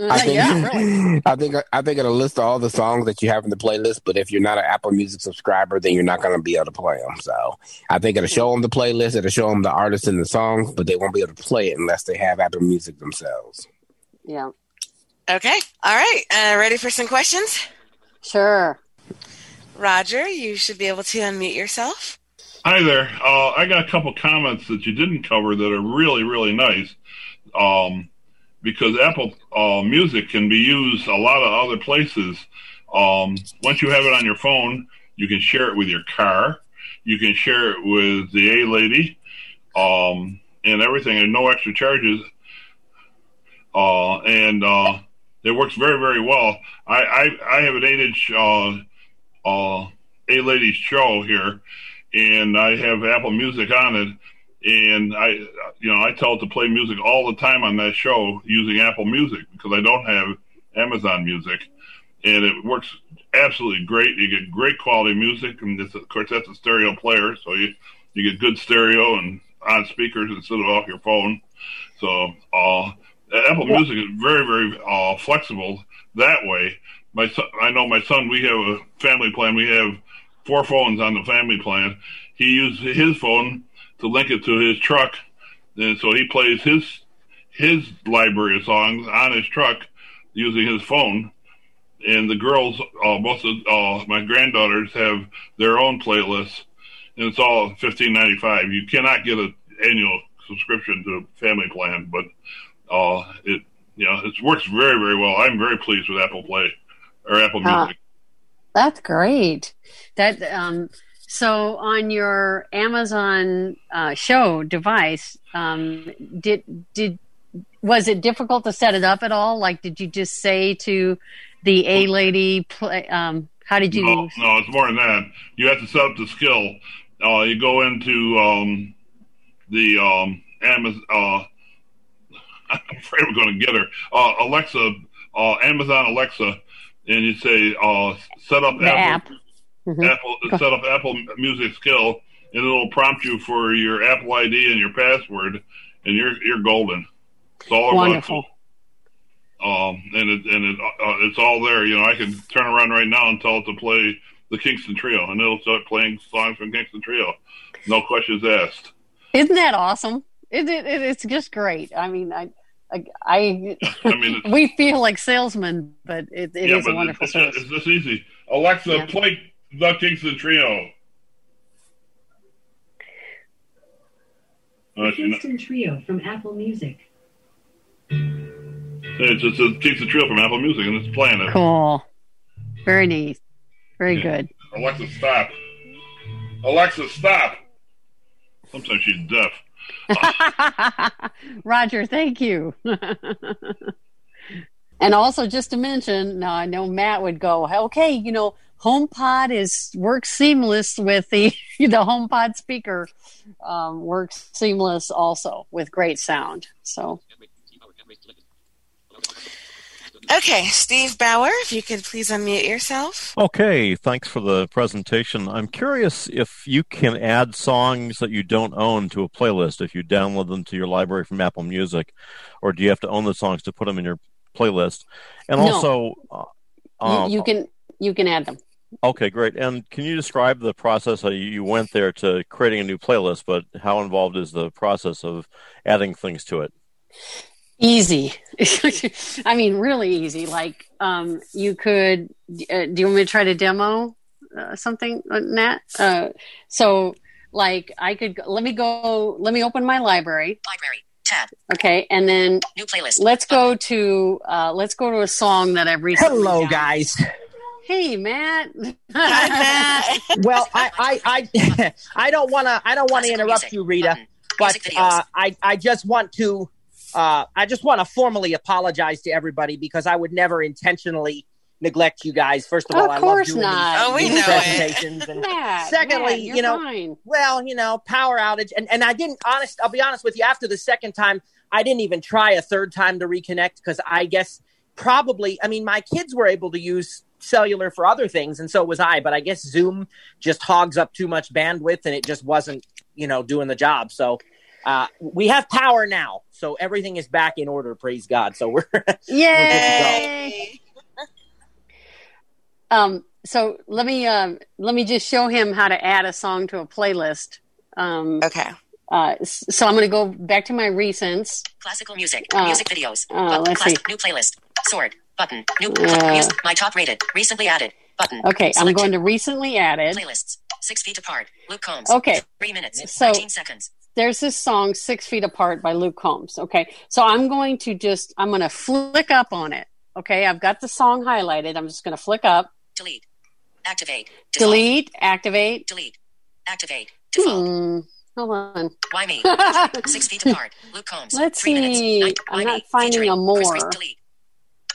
I think, yeah, really. I think I think it'll list all the songs that you have in the playlist. But if you're not an Apple Music subscriber, then you're not going to be able to play them. So I think it'll show them the playlist. It'll show them the artists and the songs, but they won't be able to play it unless they have Apple Music themselves. Yeah, Okay. All right. Uh, ready for some questions? sure. Roger, you should be able to unmute yourself. Hi there. Uh, I got a couple comments that you didn't cover that are really, really nice. Um, because Apple uh, Music can be used a lot of other places. Um, once you have it on your phone, you can share it with your car. You can share it with the A lady, um, and everything, and no extra charges. Uh, and uh, it works very, very well. I, I, I have an eight-inch uh, uh, A ladies show here, and I have Apple Music on it. And I, you know, I tell it to play music all the time on that show using Apple Music because I don't have Amazon Music, and it works absolutely great. You get great quality music, and it's, of course that's a stereo player, so you you get good stereo and on speakers instead of off your phone. So uh, Apple Music is very very uh, flexible that way. My son, I know my son. We have a family plan. We have four phones on the family plan. He uses his phone to link it to his truck, and so he plays his his library of songs on his truck using his phone. And the girls, uh, most of uh, my granddaughters have their own playlists, and it's all fifteen ninety five. You cannot get an annual subscription to Family Plan, but uh, it you know it works very very well. I'm very pleased with Apple Play or Apple Ah. Music. That's great. That um, so on your Amazon uh, show device, um, did did was it difficult to set it up at all? Like, did you just say to the A lady, play, um, how did you? No, no, it's more than that. You have to set up the skill. Uh, you go into um, the um, Amazon. Uh, I'm afraid we're going to get her. Uh, Alexa, uh, Amazon Alexa, and you say uh, set up The app. Apple, Mhm. Apple set up Apple Music skill, and it'll prompt you for your Apple ID and your password, and you're you're golden. It's all. Wonderful. Um, and it, and it, uh, it's all there. You know, I can turn around right now and tell it to play the Kingston Trio, and it'll start playing songs from Kingston Trio. No questions asked. Isn't that awesome? It, it, it, it's just great. I mean, I, I, I I mean, we feel like salesmen, but it, it is yeah, a but wonderful it's, service. it's this easy. Alexa, Yeah. play the Kingston Trio. Uh, she, Kingston Trio from Apple Music. it's just a Kingston Trio from Apple Music, and it's playing it. Cool. Very neat. Very Yeah. good. Alexa, stop. Alexa, stop. Sometimes she's deaf. Roger, thank you. and also, just to mention, now I know Matt would go, okay, you know, HomePod is works seamless with the the HomePod speaker um, works seamless also with great sound. So Okay, Steve Bauer, if you could please unmute yourself. Okay, thanks for the presentation. I'm curious if you can add songs that you don't own to a playlist if you download them to your library from Apple Music, or do you have to own the songs to put them in your playlist? And No. also, uh, uh, you, you can you can add them. Okay, great. And can you describe the process you you went there to creating a new playlist? But how involved is the process of adding things to it? Easy. I mean, really easy. Like, um, you could. Uh, do you want me to try to demo uh, something, Nat? Uh, so, like I could let me go. Let me open my library. Library. Tab. Okay, and then New playlist. let's go to uh, let's go to a song that I've recently. Hello, done. guys. Hey, Matt. Hi, Matt. Well, I I I, I don't want to I don't want to interrupt music. you, Rita, Button. but uh, I I just want to uh, I just want to formally apologize to everybody because I would never intentionally neglect you guys. First of all, Of I love course doing not. these, Oh, we these know it. presentations and Matt, Secondly, Matt, you're you know, fine. well, you know, power outage, and and I didn't honest. I'll be honest with you. After the second time, I didn't even try a third time to reconnect because I guess probably. I mean, my kids were able to use cellular for other things, and so was I. But I guess Zoom just hogs up too much bandwidth, and it just wasn't, you know, doing the job. So. Uh, we have power now, so everything is back in order. Praise God! So we're Yay! Um, so let me um, let me just show him how to add a song to a playlist. Um, Okay. uh, so I'm going to go back to my recents. Classical music. Uh, music videos. uh, let's Class- see. New playlist. Sword. Button. New. Uh, music. My top rated. Recently added. Button. Okay, I'm going to recently added. Playlists. Six feet apart. Luke Combs. Okay. Three minutes. So- 19 seconds. There's this song "Six Feet Apart" by Luke Combs. Okay, so I'm going to just I'm going to flick up on it. Okay, I've got the song highlighted. I'm just going to flick up, Delete. Activate. Default. delete, activate. Delete. Activate. Default. Hmm, hold on. Why me? Six feet apart. Luke Combs. Let's Three minutes. see. Nine- I'm not finding a more. Delete.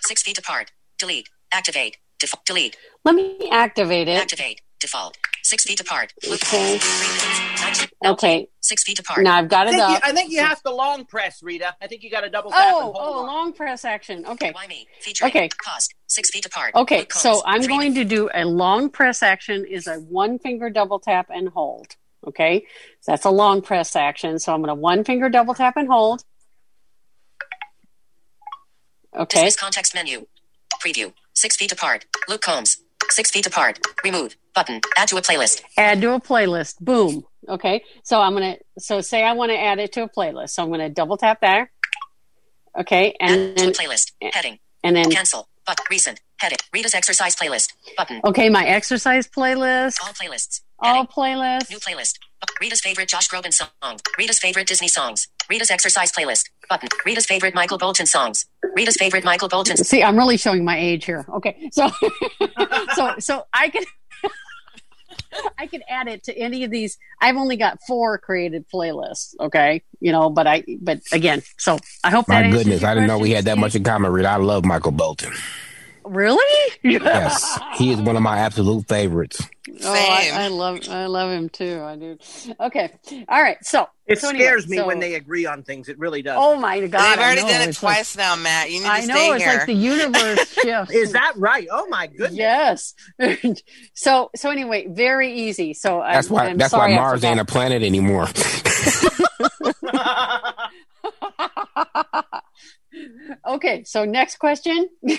Six feet apart. Delete. Activate. Default. Delete. Let me activate it. Activate. Default. Six feet apart. Okay. Combs. Three minutes. Nineteen. Okay, Six feet apart. now I've got I it you. I think you have to long press, Rita. I think you got to double tap. Oh, and hold oh, on. long press action. Okay, Why me? Featuring. Okay. Cost. Six feet apart. okay. Luke So I'm Three going to do a long press action. Is a one finger double tap and hold. Okay, so that's a long press action. So I'm going to one finger double tap and hold. Okay, Dismiss context menu. Preview. Six feet apart. Luke Combs. Six feet apart. Remove. Button. Add to a playlist. add to a playlist. Boom. Okay, so I'm gonna. So say I want to add it to a playlist. So I'm going to double tap there. Okay, and Add to then a playlist. Heading. and then Cancel. But recent. Heading. Rita's exercise playlist. Button. okay, my exercise playlist, All playlists. all Heading. playlists. New playlist. Rita's favorite Josh Groban song. Rita's favorite Disney songs. Rita's exercise playlist. Button. Rita's favorite Michael Bolton songs. Rita's favorite Michael Bolton. See, I'm really showing my age here. Okay, so so so I can I can add it to any of these. I've only got four created playlists. Okay, you know, but I but again, so I hope My answers goodness, I didn't know we had that much in common, Rita. I love Michael Bolton. Really? Yes, he is one of my absolute favorites. Oh, I, Same. I love I love him too. I do. Okay, all right. So It so anyway, scares me so- when they agree on things. It really does. Oh my god! They've already done it It's like- twice now, Matt. You need to I know stay it's here. like the universe shifts. Is that right? Oh my goodness. Yes. so so anyway, very easy. So That's I'm, why. I'm that's sorry why Mars ain't a planet anymore. okay. So next question.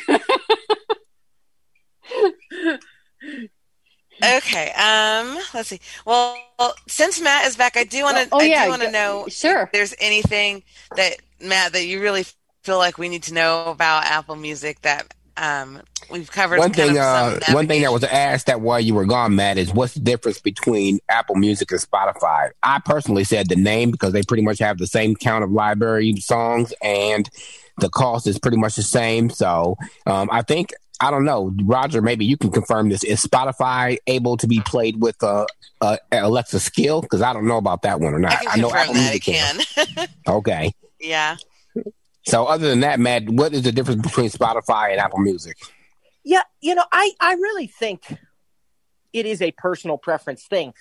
Okay. Um. Let's see. Well, since Matt is back, I do want to. Oh, I yeah, do want to know sure. if there's anything that Matt that you really feel like we need to know about Apple Music that um we've covered. one thing, of uh, one thing that was asked that while you were gone, Matt, is what's the difference between Apple Music and Spotify? I personally said the name because they pretty much have the same count of library songs and the cost is pretty much the same. So um, I think I don't know, Roger. Maybe you can confirm this. Is Spotify able to be played with uh, uh, Alexa skill? Because I don't know about that one or not. I can know that it can. can. Okay. yeah. So other than that, Matt, what is the difference between Spotify and Apple Music? Yeah, you know, I, I really think it is a personal preference thing.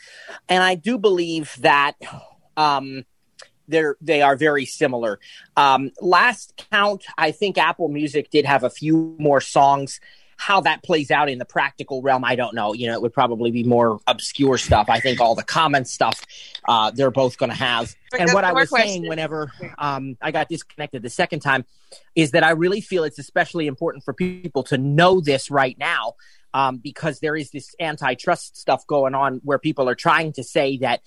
And I do believe that um, they're, they are very similar. Um, last count, I think Apple Music did have a few more songs. How that plays out in the practical realm, I don't know. You know, it would probably be more obscure stuff. I think all the common stuff uh, they're both going to have. And what I was saying whenever um, I got disconnected the second time is that I really feel it's especially important for people to know this right now um, because there is this antitrust stuff going on where people are trying to say that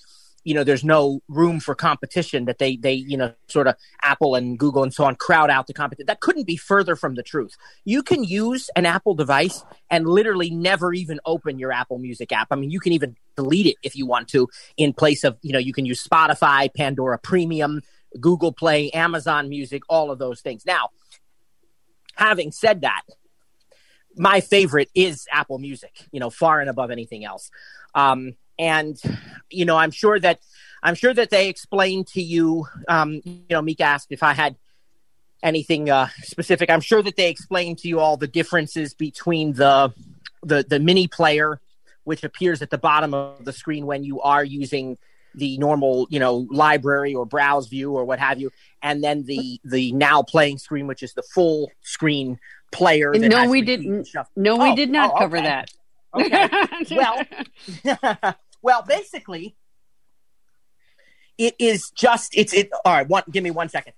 you know there's no room for competition that they they you know sort of apple and google and so on crowd out the competition that couldn't be further from the truth. You can use an apple device and literally never even open your apple music app. I mean you can even delete it if you want to in place of you know you can use spotify pandora premium google play amazon music all of those things. Now having said that my favorite is apple music you know far and above anything else. Um, and you know i'm sure that i'm sure that they explained to you um you know meek asked if i had anything uh specific i'm sure that they explained to you all the differences between the the the mini player which appears at the bottom of the screen when you are using the normal you know library or browse view or what have you and then the the now playing screen which is the full screen player no we didn't no we Oh, did not oh, cover okay. that Okay. well, well, basically, it is just it's it. All right, one. Give me one second.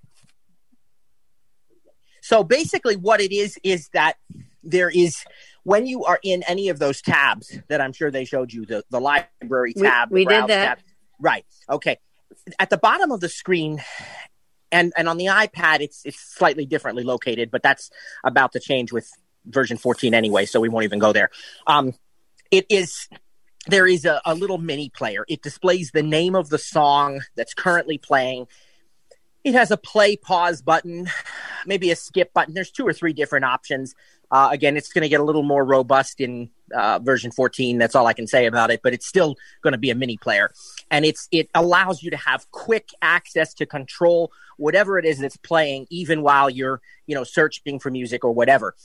So basically, what it is is that there is when you are in any of those tabs that I'm sure they showed you the the library tab, the we did that. tab. right? Okay, at the bottom of the screen. And, and on the iPad, it's it's slightly differently located, but that's about to change with version 14 anyway, so we won't even go there. Um, it is there is a, a little mini player. It displays the name of the song that's currently playing. It has a play pause button, maybe a skip button. There's two or three different options. Uh, again, it's going to get a little more robust in uh, version 14. That's all I can say about it, but it's still going to be a mini player, and it's it allows you to have quick access to control whatever it is that's playing, even while you're you know searching for music or whatever.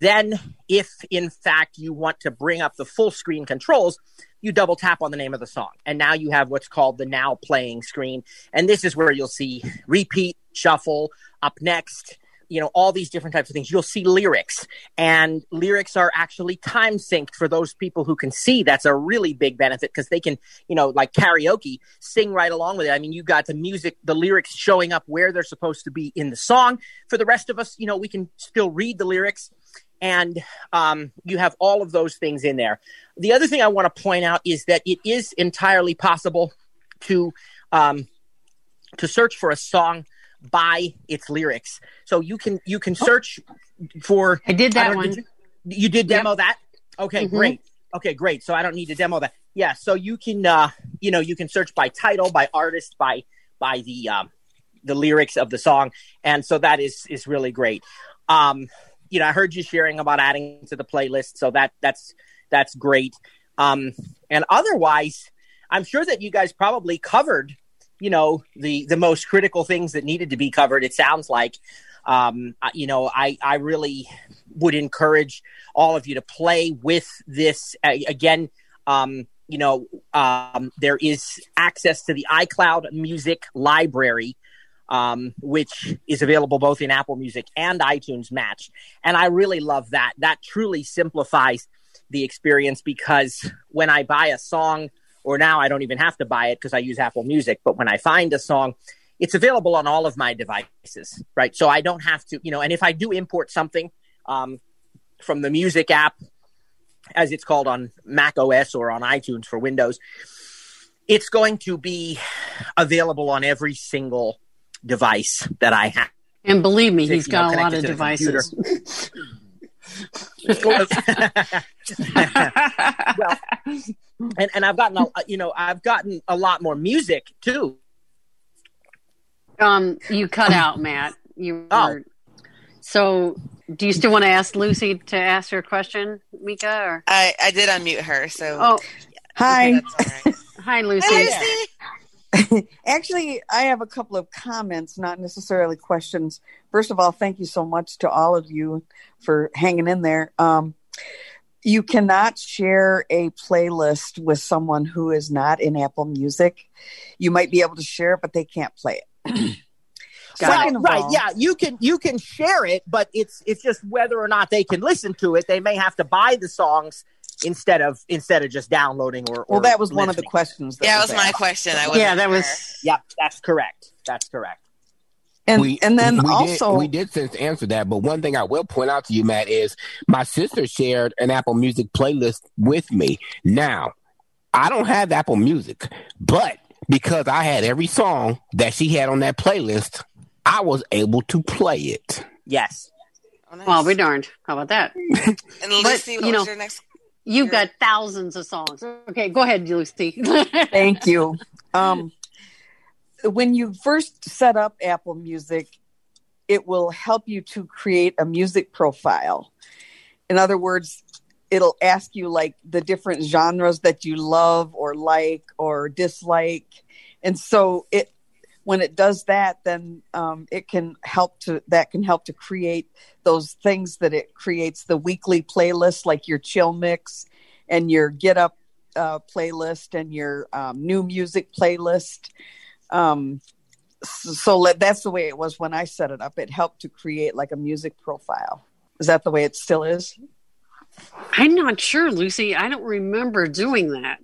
Then, if in fact you want to bring up the full screen controls, you double tap on the name of the song, and now you have what's called the now playing screen. And this is where you'll see repeat, shuffle, up next, you know, all these different types of things. You'll see lyrics, and lyrics are actually time synced for those people who can see. That's a really big benefit because they can, you know, like karaoke, sing right along with it. I mean, you got the music, the lyrics showing up where they're supposed to be in the song. For the rest of us, you know, we can still read the lyrics and um, you have all of those things in there. The other thing I want to point out is that it is entirely possible to um, to search for a song by its lyrics. So you can you can search for. I did that don't- one. did you, you did demo that? Okay, Mhm. great. Okay, great. So I don't need to demo that. Yeah. So you can uh, you know you can search by title, by artist, by by the um, the lyrics of the song, and so that is is really great. Um, you know, I heard you sharing about adding to the playlist, so that that's that's great. Um, and otherwise, I'm sure that you guys probably covered, you know, the the most critical things that needed to be covered. It sounds like, um, you know, I I really would encourage all of you to play with this again. Um, you know, um, there is access to the iCloud Music Library um, which is available both in Apple Music and iTunes Match. And I really love that. That truly simplifies the experience because when I buy a song, or now I don't even have to buy it because I use Apple Music, but when I find a song, it's available on all of my devices, right? So I don't have to, you know, and if I do import something um, from the music app, as it's called on Mac OS or on iTunes for Windows, it's going to be available on every single device that I have. And believe me, You he's know, got a lot of devices. well, and and I've gotten a, you know I've gotten a lot more music too. um, you cut out, Matt. You Oh. were, so do you still want to ask Lucy to ask her question, Mika? Or I, I did unmute her, so oh, Hi. that's all right. hi, Lucy. Hi, Lucy. Actually, I have a couple of comments, not necessarily questions. First of all, thank you so much to all of you for hanging in there. Um, you cannot share a playlist with someone who is not in Apple Music. You might be able to share it, but they can't play it. Well, Second of right, yeah, you can you can share it, but it's it's just whether or not they can listen to it. They may have to buy the songs instead of instead of just downloading or. Well, that was one of the questions. That Yeah, that was my asked. question. I Yeah, that sure. was. Yep, that's correct. That's correct. And we, and then we also did, we did since answer that, but one thing I will point out to you, Matt, is my sister shared an Apple Music playlist with me. Now, I don't have Apple Music, but because I had every song that she had on that playlist, I was able to play it. Yes. Oh, nice. Well, we darned. How about that? and Lucy, what you know, your next you've got thousands of songs. Okay, go ahead, Lucy. Thank you. Um, when you first set up Apple Music, it will help you to create a music profile. In other words, it'll ask you like the different genres that you love or like or dislike. And so it when it does that, then um, it can help to that can help to create those things that it creates the weekly playlist, like your chill mix and your get up uh, playlist and your um, new music playlist. Um, so let, that's the way it was when I set it up. It helped to create like a music profile. Is that the way it still is? I'm not sure, Lucy. I don't remember doing that.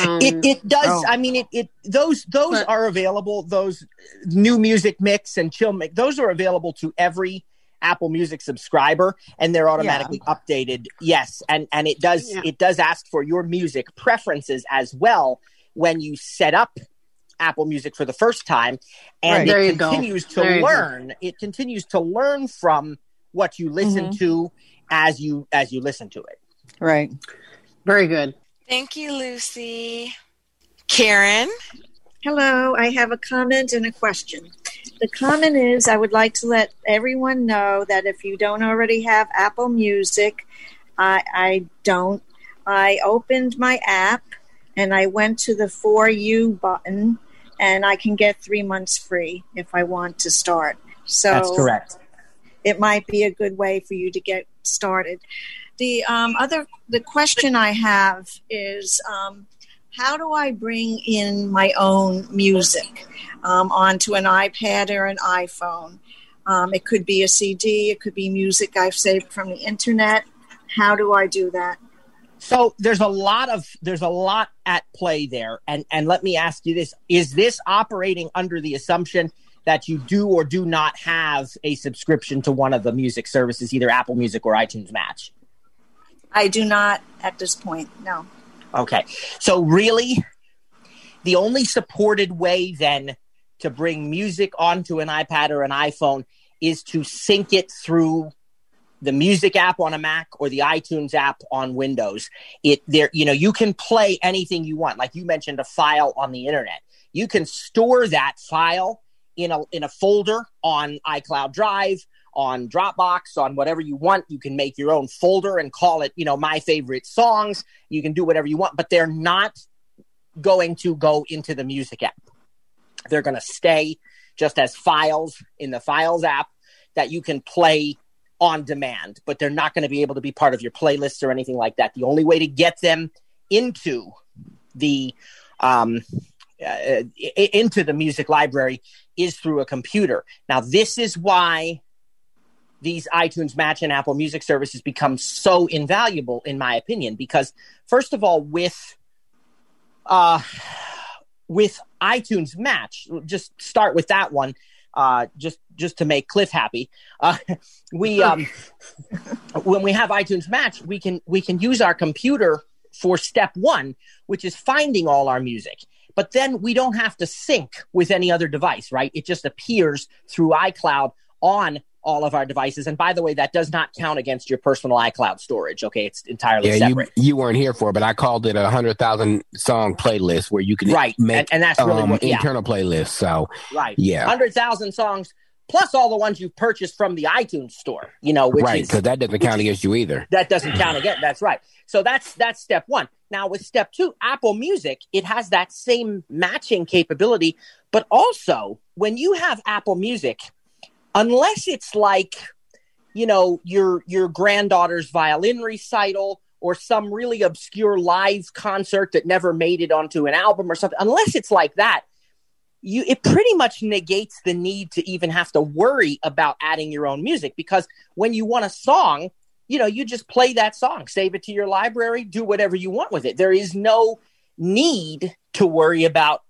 Um, it it does. oh. I mean, it it those those But- are available. Those new music mix and chill mix. Those are available to every Apple Music subscriber, and they're automatically updated. Yes, and and it does Yeah. it does ask for your music preferences as well when you set up Apple Music for the first time, and Right. There it you go. continues to There learn. It continues to learn from what you listen Mhm. to as you as you listen to it. Right. very good. Thank you, Lucy. Karen. Hello, I have a comment and a question. The comment is I would like to let everyone know that if you don't already have Apple Music, I, I don't. I opened my app and I went to the For You button and I can get three months free if I want to start. So That's correct. it might be a good way for you to get started. The um, other the question I have is um, how do I bring in my own music um, onto an iPad or an iPhone? Um, it could be a CD, it could be music I've saved from the internet. How do I do that? So there's a lot of there's a lot at play there, and and let me ask you this: Is this operating under the assumption that you do or do not have a subscription to one of the music services, either Apple Music or iTunes Match? I do not at this point. No. Okay, so really, the only supported way then to bring music onto an iPad or an iPhone is to sync it through the music app on a Mac or the iTunes app on Windows. It there, you know, you can play anything you want. Like you mentioned, a file on the internet. You can store that file in a in a folder on iCloud Drive, on Dropbox, on whatever you want. You can make your own folder and call it, you know, my favorite songs. You can do whatever you want, but they're not going to go into the music app. They're going to stay just as files in the files app that you can play on demand, but they're not going to be able to be part of your playlists or anything like that. The only way to get them into the um, uh, into the music library is through a computer. Now, this is why these iTunes Match and Apple Music services become so invaluable, in my opinion, because first of all, with uh, with iTunes Match, just start with that one. Uh, just just to make Cliff happy, uh, we um, when we have iTunes Match, we can we can use our computer for step one, which is finding all our music. But then we don't have to sync with any other device, right? It just appears through iCloud on all of our devices. And by the way, that does not count against your personal iCloud storage. Okay, it's entirely Yeah, you, separate. you weren't here for, it, but I called it a hundred thousand song playlist where you can Right, make and- and that's really um, what- yeah. internal playlist. So Right. Yeah. Hundred thousand songs plus all the ones you've purchased from the iTunes store. You know, which right, because that doesn't count against you either. that doesn't count again. That's right. So that's that's step one. Now with step two, Apple Music, it has that same matching capability, but also when you have Apple Music, unless it's like, you know, your your granddaughter's violin recital or some really obscure live concert that never made it onto an album or something, unless it's like that, you it pretty much negates the need to even have to worry about adding your own music because when you want a song you know you just play that song save it to your library do whatever you want with it. There is no need to worry about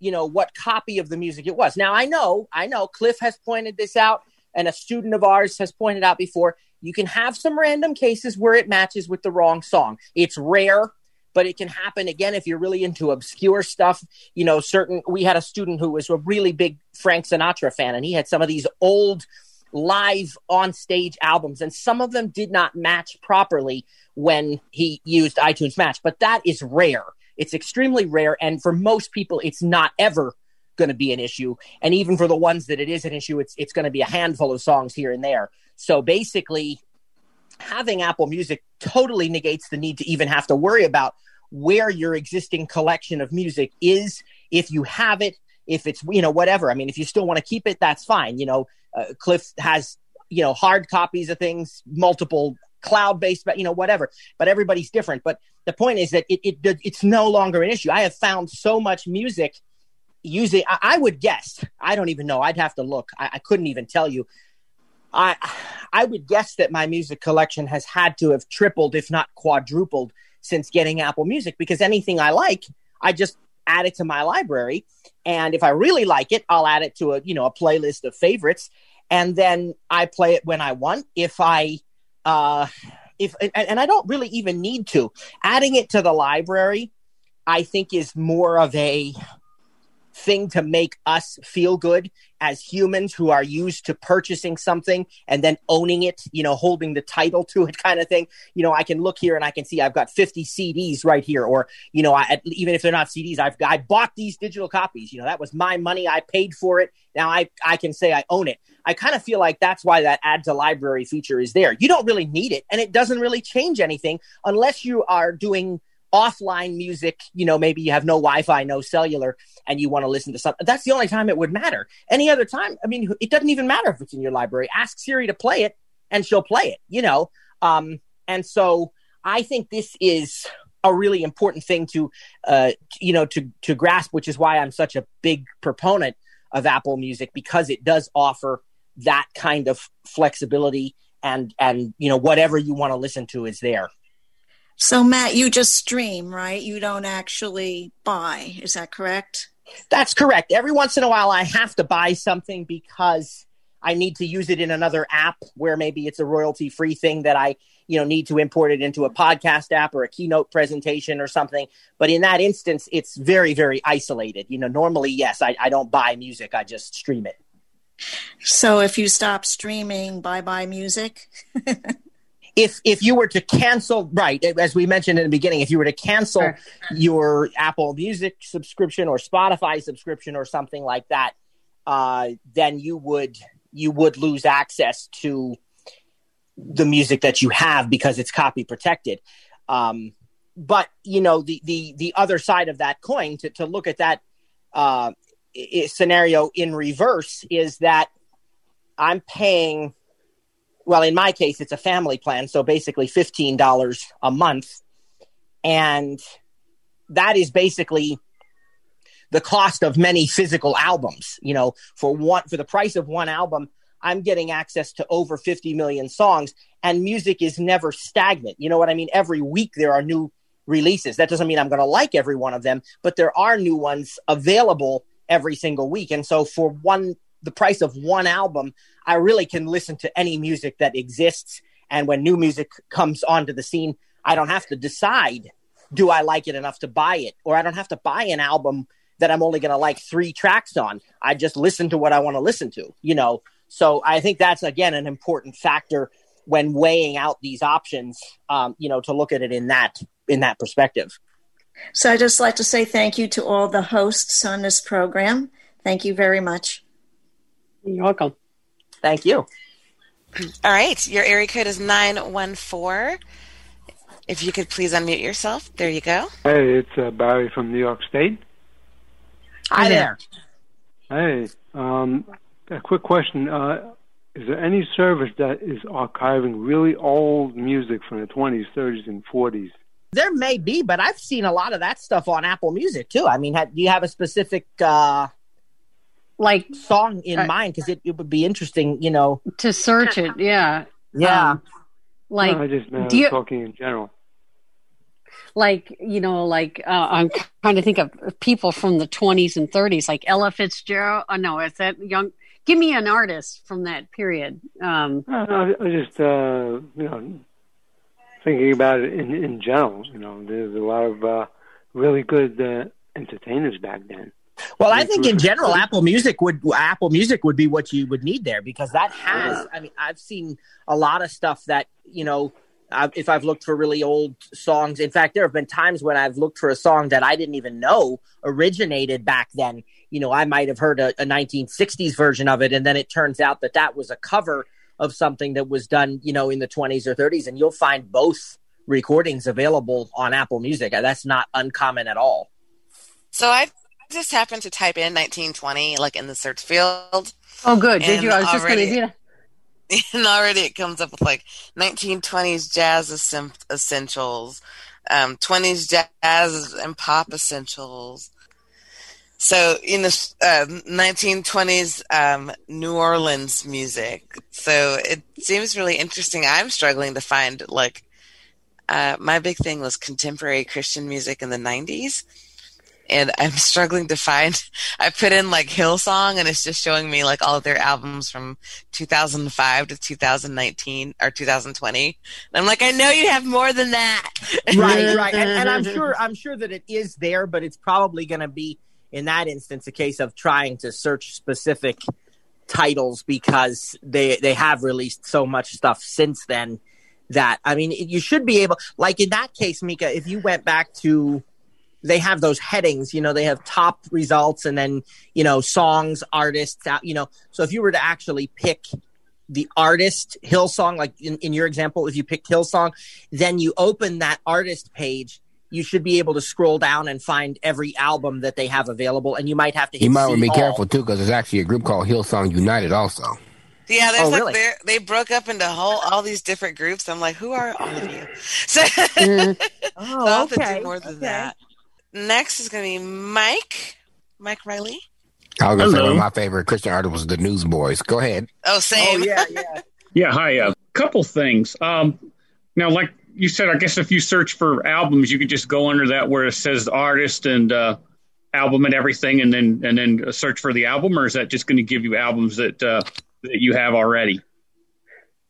you know what copy of the music it was now i know i know cliff has pointed this out and a student of ours has pointed out before you can have some random cases where it matches with the wrong song it's rare but it can happen again if you're really into obscure stuff. You know, certain, we had a student who was a really big Frank Sinatra fan, and he had some of these old live on stage albums, and some of them did not match properly when he used iTunes Match, but that is rare. It's extremely rare, and for most people, it's not ever going to be an issue. And even for the ones that it is an issue, it's it's going to be a handful of songs here and there. So basically, having Apple Music totally negates the need to even have to worry about where your existing collection of music is if you have it if it's you know whatever i mean if you still want to keep it that's fine you know uh, cliff has you know hard copies of things multiple cloud based you know whatever but everybody's different. But the point is that it, it it's no longer an issue. I have found so much music using I, I would guess i don't even know i'd have to look I, I couldn't even tell you. I I would guess that my music collection has had to have tripled, if not quadrupled, since getting Apple Music because anything I like, I just add it to my library, and if I really like it, I'll add it to a you know a playlist of favorites, and then I play it when I want. If I uh, if and, and I don't really even need to. Adding it to the library, I think is more of a thing to make us feel good as humans who are used to purchasing something and then owning it, you know, holding the title to it kind of thing. You know, I can look here and I can see I've got 50 CDs right here, or, you know, I, even if they're not CDs, I've I bought these digital copies. You know, that was my money. I paid for it. Now I, I can say I own it. I kind of feel like that's why that add to library feature is there. You don't really need it and it doesn't really change anything unless you are doing offline music, you know, maybe you have no Wi-Fi, no cellular, and you want to listen to something. That's the only time it would matter. Any other time, I mean, it doesn't even matter if it's in your library. Ask Siri to play it, and she'll play it. You know, um, and so I think this is a really important thing to, uh, you know, to to grasp, which is why I'm such a big proponent of Apple Music because it does offer that kind of flexibility and and you know whatever you want to listen to is there. So, Matt, you just stream, right? You don't actually buy. Is that correct? That's correct. Every once in a while, I have to buy something because I need to use it in another app where maybe it's a royalty free thing that I, you know, need to import it into a podcast app or a keynote presentation or something. But in that instance, it's very, very isolated. You know, normally, yes, I, I don't buy music, I just stream it. So if you stop streaming, bye bye music. if if you were to cancel right as we mentioned in the beginning if you were to cancel sure. your apple music subscription or spotify subscription or something like that uh, then you would you would lose access to the music that you have because it's copy protected um, but you know the the the other side of that coin to, to look at that uh, scenario in reverse is that i'm paying well, in my case, it's a family plan, so basically $15 a month. And that is basically the cost of many physical albums. You know, for one for the price of one album, I'm getting access to over 50 million songs and music is never stagnant. You know what I mean? Every week there are new releases. That doesn't mean I'm going to like every one of them, but there are new ones available every single week. And so for one the price of one album, I really can listen to any music that exists. And when new music comes onto the scene, I don't have to decide do I like it enough to buy it, or I don't have to buy an album that I'm only going to like three tracks on. I just listen to what I want to listen to, you know. So I think that's again an important factor when weighing out these options, um, you know, to look at it in that in that perspective. So I just like to say thank you to all the hosts on this program. Thank you very much. You're welcome. Thank you. All right. Your area code is 914. If you could please unmute yourself. There you go. Hey, it's uh, Barry from New York State. Hi there. Hey, um, a quick question. Uh, is there any service that is archiving really old music from the 20s, 30s, and 40s? There may be, but I've seen a lot of that stuff on Apple Music too. I mean, do you have a specific uh, like song in uh, mind because it, it would be interesting, you know, to search it. Yeah, yeah. Um, like, no, I just meant you, talking in general. Like you know, like uh, I'm trying to think of people from the 20s and 30s, like Ella Fitzgerald. Oh no, is that young? Give me an artist from that period. Um, uh, I was just uh, you know thinking about it in in general. You know, there's a lot of uh, really good uh, entertainers back then. Well, I think in general, Apple Music would Apple Music would be what you would need there because that has. I mean, I've seen a lot of stuff that you know. i if I've looked for really old songs, in fact, there have been times when I've looked for a song that I didn't even know originated back then. You know, I might have heard a, a 1960s version of it, and then it turns out that that was a cover of something that was done, you know, in the 20s or 30s, and you'll find both recordings available on Apple Music. That's not uncommon at all. So I just happened to type in 1920 like in the search field. Oh, good. Did you? I was just going to do that. And already it comes up with like 1920s jazz essentials, um, 20s jazz and pop essentials. So in the uh, 1920s um, New Orleans music. So it seems really interesting. I'm struggling to find like uh, my big thing was contemporary Christian music in the 90s and I'm struggling to find. I put in like Hillsong, and it's just showing me like all of their albums from 2005 to 2019 or 2020. And I'm like, I know you have more than that. right, right, and, and I'm sure I'm sure that it is there, but it's probably going to be in that instance a case of trying to search specific titles because they they have released so much stuff since then that I mean you should be able like in that case Mika if you went back to they have those headings, you know, they have top results and then, you know, songs, artists, you know. So if you were to actually pick the artist Hillsong, like in, in your example, if you picked Hillsong, then you open that artist page, you should be able to scroll down and find every album that they have available. And you might have to. You might want to be all. careful too, because there's actually a group called Hillsong United also. Yeah, there's Oh, like really? they're- they broke up into whole all these different groups. I'm like, who are all of you? So, Oh, so I'll have to oh, okay, do more than okay. that. Next is going to be Mike, Mike Riley. I was gonna say one of my favorite Christian artists was the Newsboys. Go ahead. Oh, same. yeah, yeah. Yeah, hi. A couple things. Um, now, like you said, I guess if you search for albums, you could just go under that where it says artist and uh, album and everything, and then and then search for the album, or is that just going to give you albums that uh, that you have already?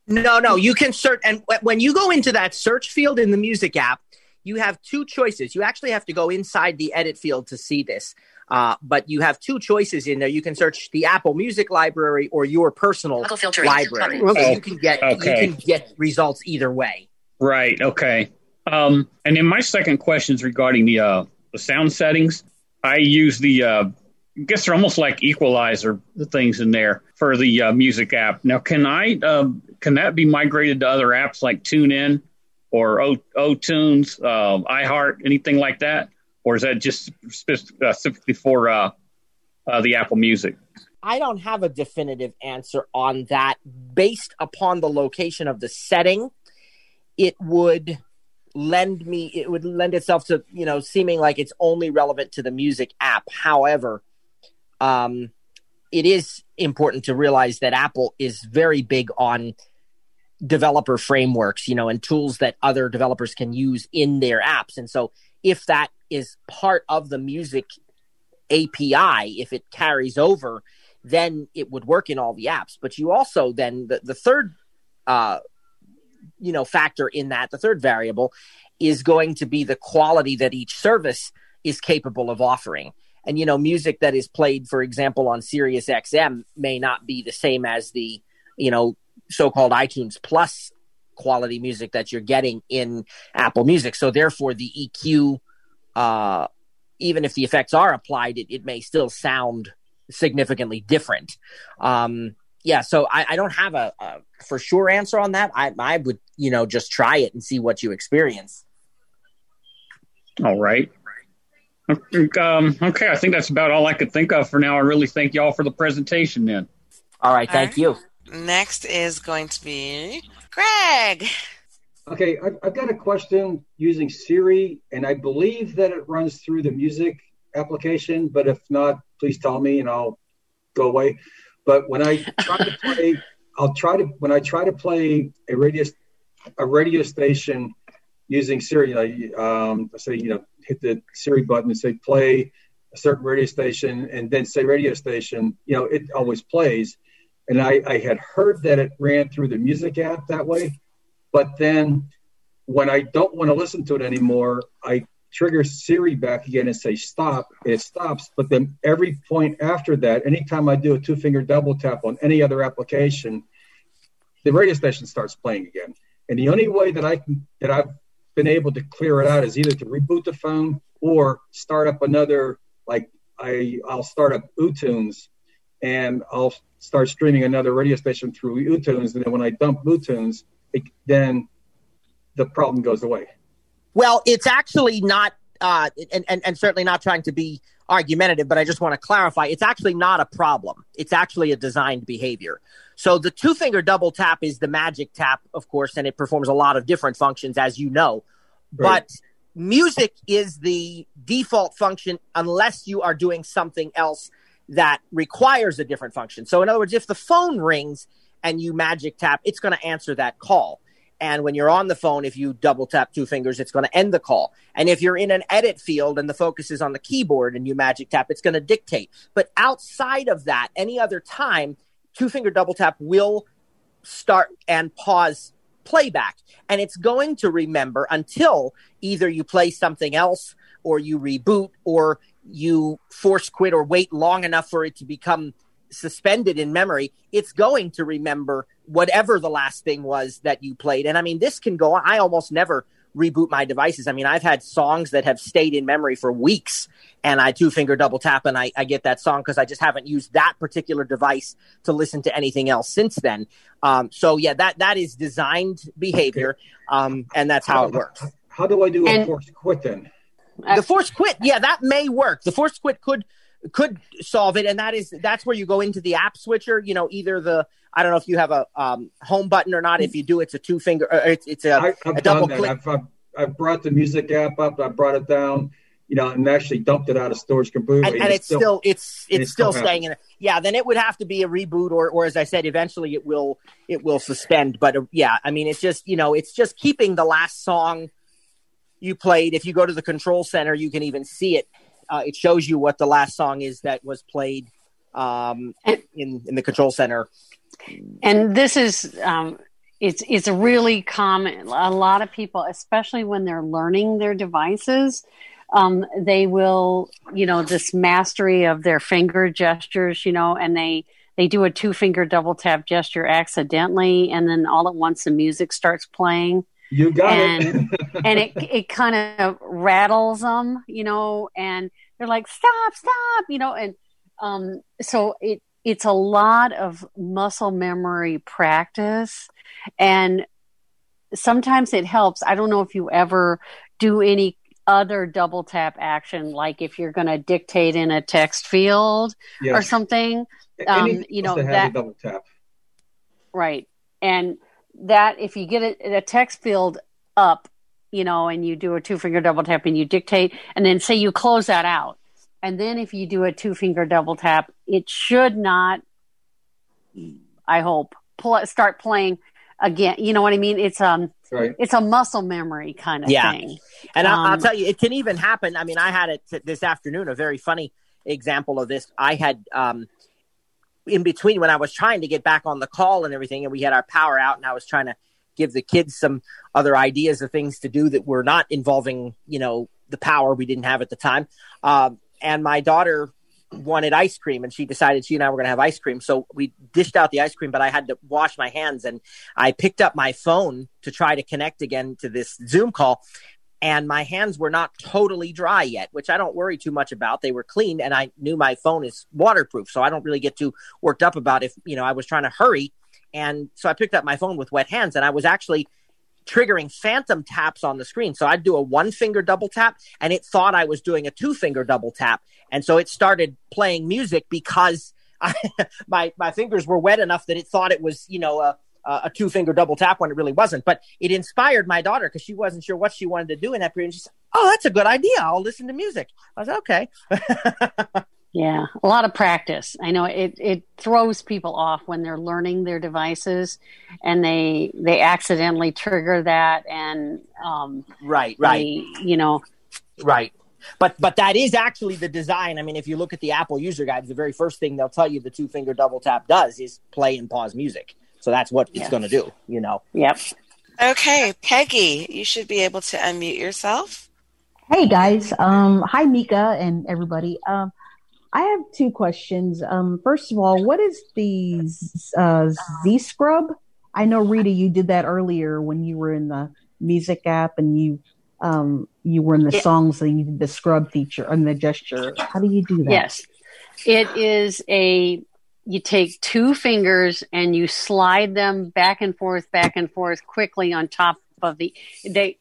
No, no, you can search. And when you go into that search field in the music app, you have two choices. You actually have to go inside the edit field to see this. Uh, but you have two choices in there. You can search the Apple Music Library or your personal Local library. Button. So you can get Okay. you can get results either way. Right. Okay. Um, and then my second question is regarding the uh, the sound settings. I use the uh, I guess they're almost like equalizer things in there for the uh, music app. Now, can I um, can that be migrated to other apps like TuneIn or O, Tunes, uh, iHeart, anything like that, or is that just uh, specifically for uh, uh, the Apple Music? I don't have a definitive answer on that. Based upon the location of the setting, it would lend me it would lend itself to you know seeming like it's only relevant to the music app. However, um, it is important to realize that Apple is very big on developer frameworks, you know, and tools that other developers can use in their apps. And so if that is part of the music API, if it carries over, then it would work in all the apps. But you also then the, the third uh you know factor in that, the third variable is going to be the quality that each service is capable of offering. And you know, music that is played, for example, on Sirius XM may not be the same as the, you know, so-called iTunes Plus quality music that you're getting in Apple Music. So therefore, the EQ, uh, even if the effects are applied, it, it may still sound significantly different. Um, yeah, so I, I don't have a, a for sure answer on that. I, I would, you know, just try it and see what you experience. All right. Um, okay, I think that's about all I could think of for now. I really thank y'all for the presentation. Then. All right, thank you. Next is going to be Greg. Okay, I've, I've got a question using Siri, and I believe that it runs through the music application. But if not, please tell me, and I'll go away. But when I try to play, I'll try to when I try to play a radio a radio station using Siri. You know, um, say you know, hit the Siri button and say play a certain radio station, and then say radio station. You know, it always plays. And I, I had heard that it ran through the music app that way, but then when I don't want to listen to it anymore, I trigger Siri back again and say stop. It stops. But then every point after that, anytime I do a two finger double tap on any other application, the radio station starts playing again. And the only way that I can that I've been able to clear it out is either to reboot the phone or start up another like I I'll start up uTunes and I'll start streaming another radio station through uTunes and then when I dump uTunes, it, then the problem goes away. Well, it's actually not, uh, and, and, and certainly not trying to be argumentative, but I just want to clarify it's actually not a problem. It's actually a designed behavior. So the two finger double tap is the magic tap, of course, and it performs a lot of different functions, as you know. Right. But music is the default function unless you are doing something else that requires a different function. So, in other words, if the phone rings and you magic tap, it's going to answer that call. And when you're on the phone, if you double tap two fingers, it's going to end the call. And if you're in an edit field and the focus is on the keyboard and you magic tap, it's going to dictate. But outside of that, any other time, two finger double tap will start and pause playback. And it's going to remember until either you play something else or you reboot or you force quit or wait long enough for it to become suspended in memory, it's going to remember whatever the last thing was that you played. And I mean, this can go on. I almost never reboot my devices. I mean, I've had songs that have stayed in memory for weeks and I two finger double tap and I, I get that song because I just haven't used that particular device to listen to anything else since then. Um, so yeah, that, that is designed behavior. Um, and that's how it works. How do I do a And- forced quit then? The force quit yeah that may work the force quit could could solve it and that is that's where you go into the app switcher you know either the i don't know if you have a um, home button or not if you do it's a two finger it's, it's a, I, a I've double done that. click I've, I've, I've brought the music app up. I brought it down, you know, and actually dumped it out of storage completely. and, and it's still, it's and it's still still staying in it yeah then it would have to be a reboot or or as i said eventually it will it will suspend but uh, yeah i mean it's just you know it's just keeping the last song you played if you go to the control center you can even see it. Uh, it shows you what the last song is that was played um, in in the control center. And this is um, it's it's really common. A lot of people especially when they're learning their devices um, they will you know this mastery of their finger gestures you know and they they do a two finger double tap gesture accidentally and then all at once the music starts playing You got and it. and it it kind of rattles them, you know, and they're like, "Stop, stop," you know, and um, so it it's a lot of muscle memory practice, and sometimes it helps. I don't know if you ever do any other double tap action, like if you're going to dictate in a text field or something. Um, you know that has that a double tap. Right. And that if you get a, a text field up, you know, and you do a two finger double tap and you dictate, and then say you close that out. And then if you do a two finger double tap, it should not, I hope, pl- start playing again. You know what I mean? It's um, Right. it's a muscle memory kind of Yeah. thing. And I'll, I'll Um, tell you, it can even happen. I mean, I had it t- this afternoon, a very funny example of this. I had, um, in between when I was trying to get back on the call and everything, and we had our power out, and I was trying to give the kids some other ideas of things to do that were not involving, you know, the power we didn't have at the time. Um, and my daughter wanted ice cream and she decided she and I were going to have ice cream. So we dished out the ice cream, but I had to wash my hands and I picked up my phone to try to connect again to this Zoom call. And my hands were not totally dry yet, which I don't worry too much about. They were clean and I knew my phone is waterproof. So I don't really get too worked up about if, you know, I was trying to hurry. And so I picked up my phone with wet hands and I was actually triggering phantom taps on the screen. So I'd do a one finger double tap and it thought I was doing a two finger double tap. And so it started playing music because I, my, my fingers were wet enough that it thought it was, you know, a, a two finger double tap when it really wasn't. But it inspired my daughter because she wasn't sure what she wanted to do in that period. And she said, Oh, that's a good idea. I'll listen to music. I was okay. Yeah, a lot of practice. I know it it throws people off when they're learning their devices and they they accidentally trigger that and um Right, right. they, you know, Right. But but that is actually the design. I mean, if you look at the Apple user guide the very first thing they'll tell you the two finger double tap does is play and pause music. So that's what it's going to do. You know. Yep. Okay, Peggy, you should be able to unmute yourself. Hey guys, um, hi Mika and everybody. Um, I have two questions. Um, first of all, what is the uh, Z Scrub? I know Rita, you did that earlier when you were in the music app and you um, you were in the Yeah. songs and you did the scrub feature and the gesture. How do you do that? Yes. It is a you take two fingers and you slide them back and forth, back and forth quickly on top of the they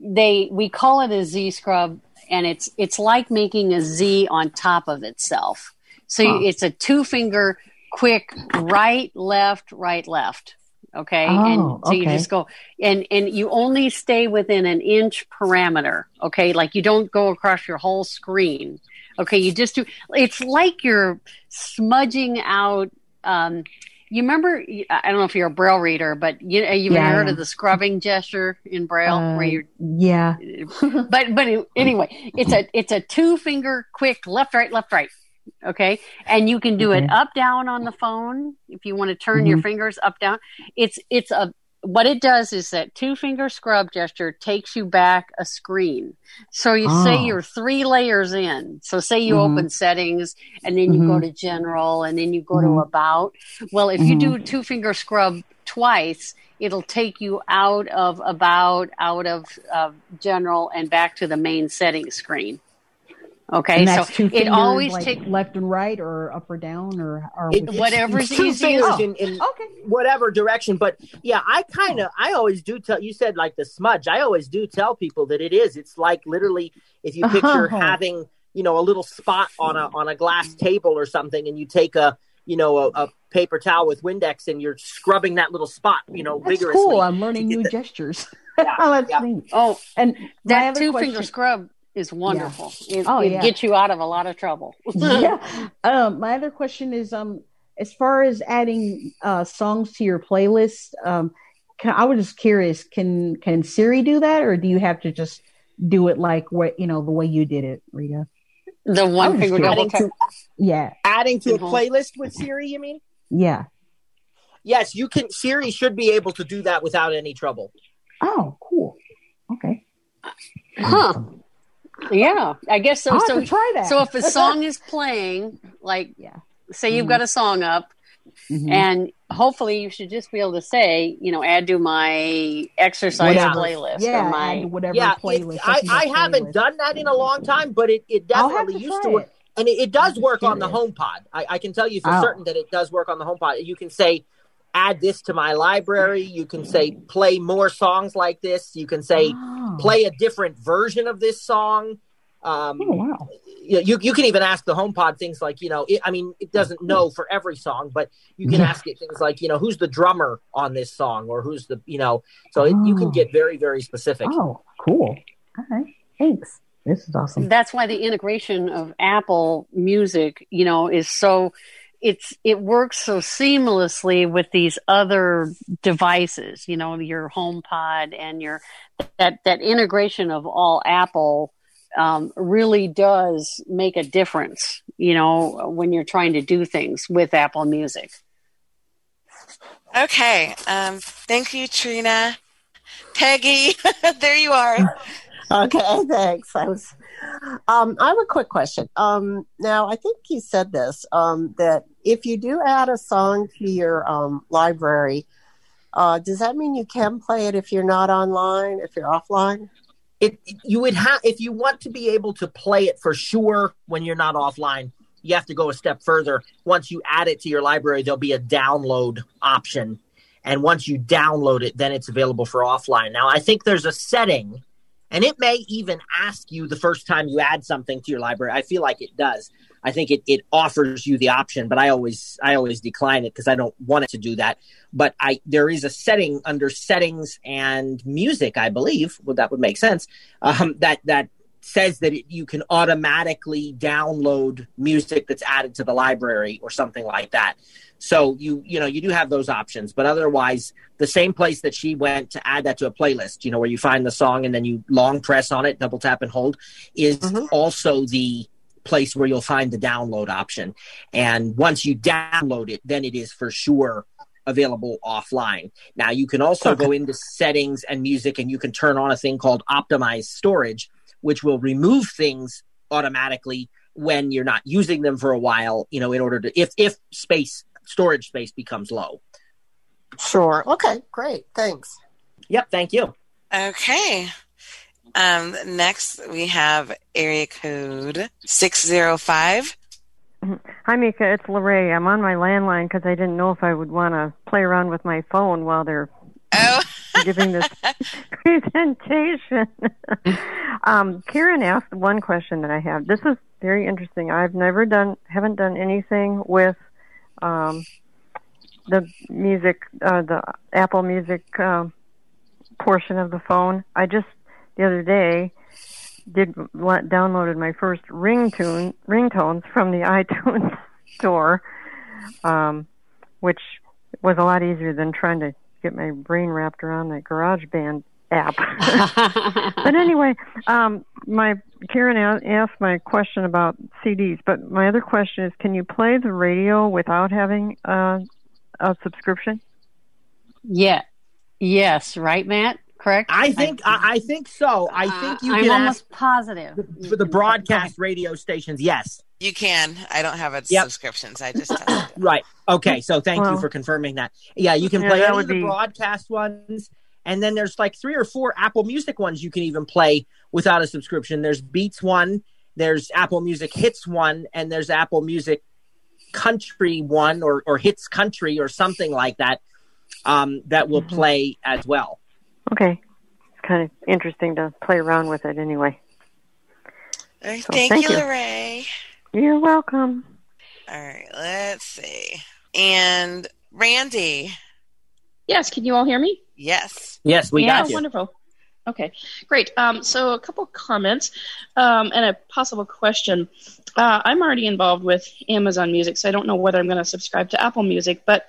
they we call it a Z scrub and it's it's like making a Z on top of itself. So Huh. it's a two finger quick right, left, right, left. Okay. Oh, and so you just go and and you only stay within an inch parameter. Okay. Like you don't go across your whole screen. Okay. You just do it's like you're smudging out um you remember I don't know if you're a braille reader, but you you've Yeah, heard of the scrubbing gesture in braille Uh, where you're yeah. but but anyway, it's a it's a two finger quick left right left right. Okay, and you can do it up down on the phone if you want to turn your Mhm. fingers up down. It's it's a what it does is that two finger scrub gesture takes you back a screen. So you say Oh. you're three layers in. So say you Mhm. open settings and then you go Mhm. to general and then you go to Mhm. about. Well, if you do two finger scrub twice, it'll take you out of about, out of uh, general, and back to the main settings screen. Okay, and so that's two it always like takes left and right, or up or down, or, or It- which- it's- Whatever's two easiest. fingers Oh, in, in whatever direction. But yeah, I kind of, oh. I always do tell. You said like the smudge. I always do tell people that it is. It's like literally if you picture Oh. having, you know, a little spot on a on a glass table or something, and you take a, you know, a, a paper towel with Windex, and you're scrubbing that little spot, you know, That's vigorously. cool. I'm learning new gestures. oh, that's neat. Oh, and that two question- finger scrub is wonderful. It, Oh, it yeah. gets you out of a lot of trouble. yeah. Um, my other question is, um, as far as adding uh, songs to your playlist, um, can, I was just curious, can can Siri do that, or do you have to just do it like what you know the way you did it, Rita? The one just finger curious. double tap. Yeah, Adding to a Mhm. playlist with Siri, you mean? yeah. Yes, you can. Siri should be able to do that without any trouble. Oh, cool. Okay. Huh. Yeah, I guess so. I'll so try that. So if a song is playing, like, say you've Mhm. got a song up, Mhm. and hopefully you should just be able to say, you know, add to my exercise Whatever. playlist Yeah, or my add whatever yeah, it- playlist. I, I your haven't done that in a long time, but it, it definitely to used to work. it. And it, it does work on the HomePod. I, I can tell you for Oh. certain that it does work on the HomePod. You can say, add this to my library. You can say, play more songs like this. You can say, Oh. play a different version of this song. Um, Oh wow. you, you you can even ask the HomePod things like you know it, I mean it doesn't know for every song, but you can Yeah. ask it things like you know who's the drummer on this song or who's the you know so it, you can Oh. get very very specific. Oh, cool. All right. Thanks. This is awesome. that's why the integration of Apple Music, you know, is so it's it works so seamlessly with these other devices, you know, your HomePod and your that that integration of all Apple um, really does make a difference, you know, when you're trying to do things with Apple Music. Okay. Um, thank you, Trina. Peggy, there you are. Okay, thanks. I was. Um, I have a quick question. Um, now, I think you said this um, that if you do add a song to your um, library, uh, does that mean you can play it if you're not online, if you're offline? It you would have if you want to be able to play it for sure when you're not offline. You have to go a step further. Once you add it to your library, there'll be a download option, and once you download it, then it's available for offline. Now, I think there's a setting and it may even ask you the first time you add something to your library. I feel like it does. I think it, it offers you the option but i always i always decline it because i don't want it to do that. But i there is a setting under settings and music i believe well that would make sense um, that that says that it, you can automatically download music that's added to the library or something like that so you you know you do have those options but otherwise the same place that she went to add that to a playlist you know where you find the song and then you long press on it double tap and hold is mm-hmm. also the place where you'll find the download option and once you download it then it is for sure available offline. Now you can also Okay. go into settings and music and you can turn on a thing called optimized storage, which will remove things automatically when you're not using them for a while, you know, in order to if if space storage space becomes low. Sure. Okay, great. Thanks. Yep, thank you. Okay. Um, next, we have area code 605. Hi, Mika. It's Lorraine. I'm on my landline because I didn't know if I would want to play around with my phone while they're giving this presentation. um, Karen asked one question that I have. This is very interesting. I've never done, haven't done anything with um, the music, uh, the Apple Music um portion of the phone. I just the other day did downloaded my first ringtone ringtones from the iTunes store, um, which was a lot easier than trying to get my brain wrapped around the GarageBand app. but anyway, um, my Karen asked my question about CDs, but my other question is, can you play the radio without having uh, a subscription? Yeah. Yes, right, Matt? Correct? I think I, I think so. I think you I'm can almost positive. for the broadcast radio stations. Yes. You can. I don't have a Yep. subscriptions. I just. Right. Okay. So thank you for confirming that. Yeah, you can Yeah, play that any of the be- broadcast ones, and then there's like three or four Apple Music ones you can even play without a subscription. There's Beats one, there's Apple Music Hits one, and there's Apple Music Country one or or Hits Country or something like that. Um, that will play as well. Okay. It's kind of interesting to play around with it anyway. All right, So, thank, thank you, you. Lorraine. You're welcome. All right, let's see. And Randy. Yes, can you all hear me? Yes. Yes, we yeah, got you. wonderful. Okay, great. Um, so a couple comments um, and a possible question. Uh, I'm already involved with Amazon Music, so I don't know whether I'm going to subscribe to Apple Music, but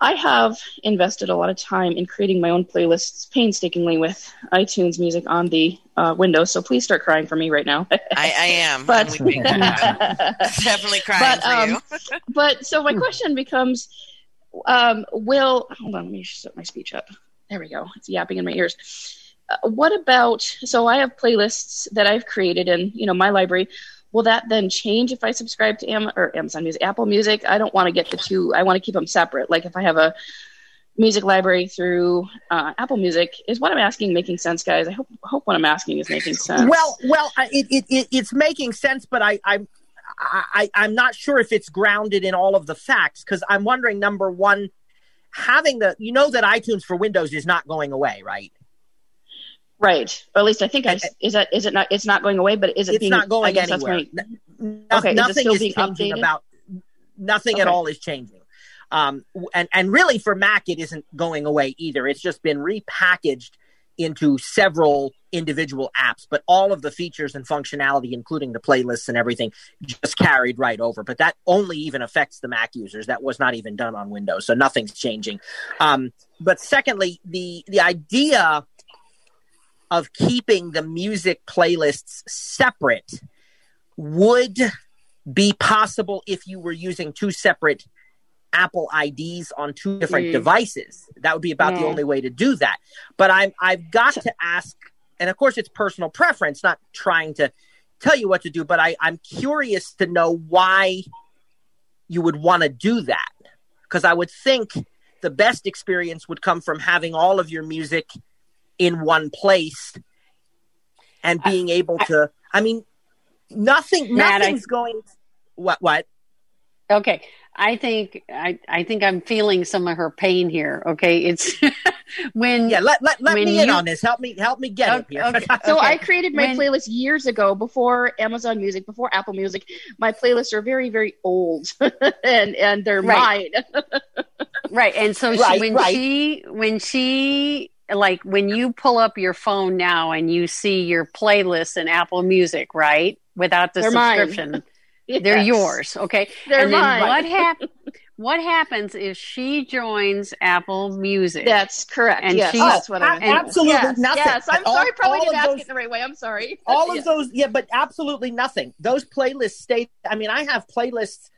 I have invested a lot of time in creating my own playlists painstakingly with iTunes Music on the uh, Windows. So please start crying for me right now. I, I am. But- I'm. Definitely crying but, for um, you. but so my question becomes um, will hold on let me set my speech up there we go it's yapping in my ears uh, what about so i have playlists that i've created in you know my library will that then change if i subscribe to Am- or amazon music apple music? I don't want to get the two i want to keep them separate. Like if i have a music library through uh, apple music is what i'm asking making sense guys? I hope hope what i'm asking is making sense. Well, well, it, it, it it's making sense, but I I'm I, I'm not sure if it's grounded in all of the facts because I'm wondering number one, having the you know that iTunes for Windows is not going away, right? Right or at least i think i is that is it not it's not going away but is it It's being not going anywhere. No- okay, is nothing is being changing updated? about nothing at all is changing. Um, and and really for Mac, it isn't going away either. It's just been repackaged into several individual apps, but all of the features and functionality, including the playlists and everything, just carried right over. But that only even affects the Mac users. That was not even done on Windows, so nothing's changing. Um, but secondly, the the idea of keeping the music playlists separate would be possible if you were using two separate Apple IDs on two different Mm. devices. That would be about the only way to do that. But I'm I've got to ask, and of course it's personal preference, not trying to tell you what to do, but I, I'm curious to know why you would want to do that. Because I would think the best experience would come from having all of your music in one place and being able to I mean nothing Matt, I- nothing's going what what Okay. I think I, I think I'm feeling some of her pain here. Okay. It's when Yeah, let let, let when me in on this. Help me help me get it here. Okay. So Okay. I created my When- playlist years ago before Amazon Music, before Apple Music. My playlists are very, very old, and and they're Right. mine. right and so Right, she, when right. she when she like when you pull up your phone now and you see your playlist in apple music right without the They're mine. subscription they're yours okay They're and then mine. what hap- what happens if she joins apple music That's correct. and yes, she that's what I oh, a- meant. absolutely yes, nothing. Yes, I'm All- sorry. Probably didn't of ask those- it the right way. I'm sorry. all of Yeah. those yeah but absolutely nothing those playlists stay i mean i have playlists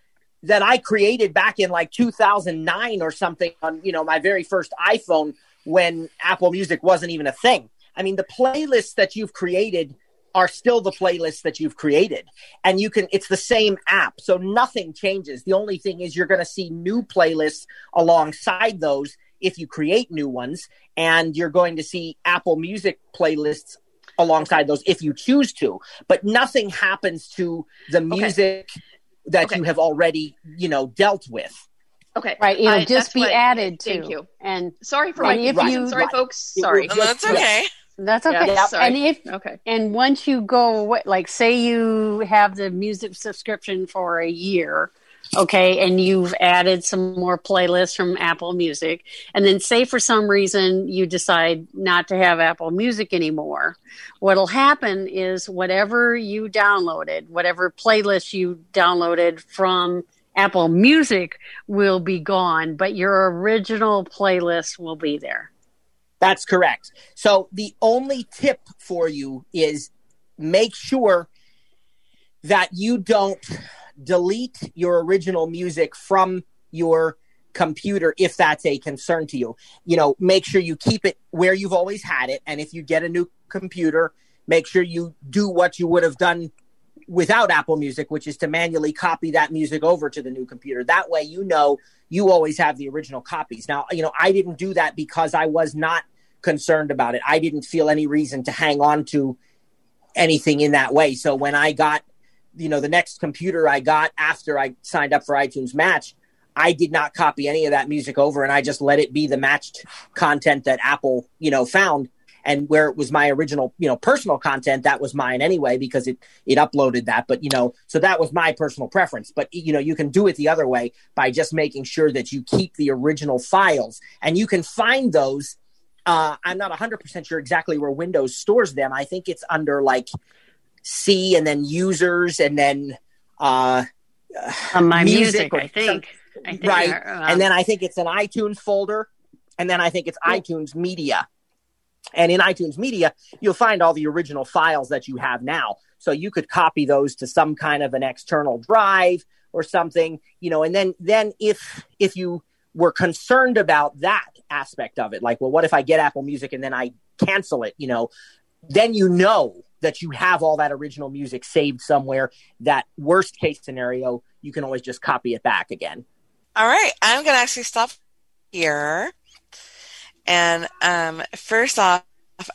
that I created back in like 2009 or something on, you know, my very first iPhone when Apple Music wasn't even a thing. I mean, the playlists that you've created are still the playlists that you've created. And you can, it's the same app. So nothing changes. The only thing is you're going to see new playlists alongside those if you create new ones. And you're going to see Apple Music playlists alongside those if you choose to. But nothing happens to the music that Okay. you have already, you know, dealt with. Okay. Right, it'll I- just be what- added Thank to. you. And Sorry for and my if confusion. you- Sorry, Right. folks. Sorry. was just- That's okay. That's okay. Yeah, sorry. And if okay. and once you go away, like say you have the music subscription for a year, okay, and you've added some more playlists from Apple Music, and then say for some reason you decide not to have Apple Music anymore, what'll happen is whatever you downloaded, whatever playlist you downloaded from Apple Music will be gone, but your original playlist will be there. That's correct. So the only tip for you is make sure that you don't delete your original music from your computer if that's a concern to you. You know, make sure you keep it where you've always had it and if you get a new computer, make sure you do what you would have done without Apple Music, which is to manually copy that music over to the new computer. That way, you know you always have the original copies. Now, you know, I didn't do that because I was not concerned about it. I didn't feel any reason to hang on to anything in that way. So when I got, you know, the next computer I got after I signed up for iTunes Match, I did not copy any of that music over and I just let it be the matched content that Apple, you know, found. And where it was my original, you know, personal content, that was mine anyway because it it uploaded that. But you know, so that was my personal preference. But you know, you can do it the other way by just making sure that you keep the original files, and you can find those. Uh, I'm not 100 percent sure exactly where Windows stores them. I think it's under like C and then users and then uh, On my music, or I think. I think right. um, and then I think it's an iTunes folder, and then I think it's iTunes Media. And in iTunes Media, you'll find all the original files that you have now. So you could copy those to some kind of an external drive or something, you know. And then then if if you were concerned about that aspect of it, like, well, what if I get Apple Music and then I cancel it, you know? Then you know that you have all that original music saved somewhere. That worst case scenario, you can always just copy it back again. All right, I'm going to actually stop here. And um, first off,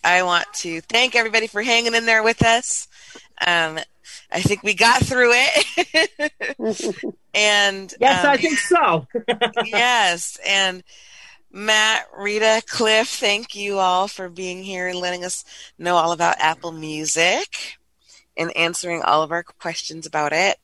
I want to thank everybody for hanging in there with us. Um, I think we got through it. and Yes, um, I think so. yes, and Matt, Rita, Cliff, thank you all for being here and letting us know all about Apple Music and answering all of our questions about it.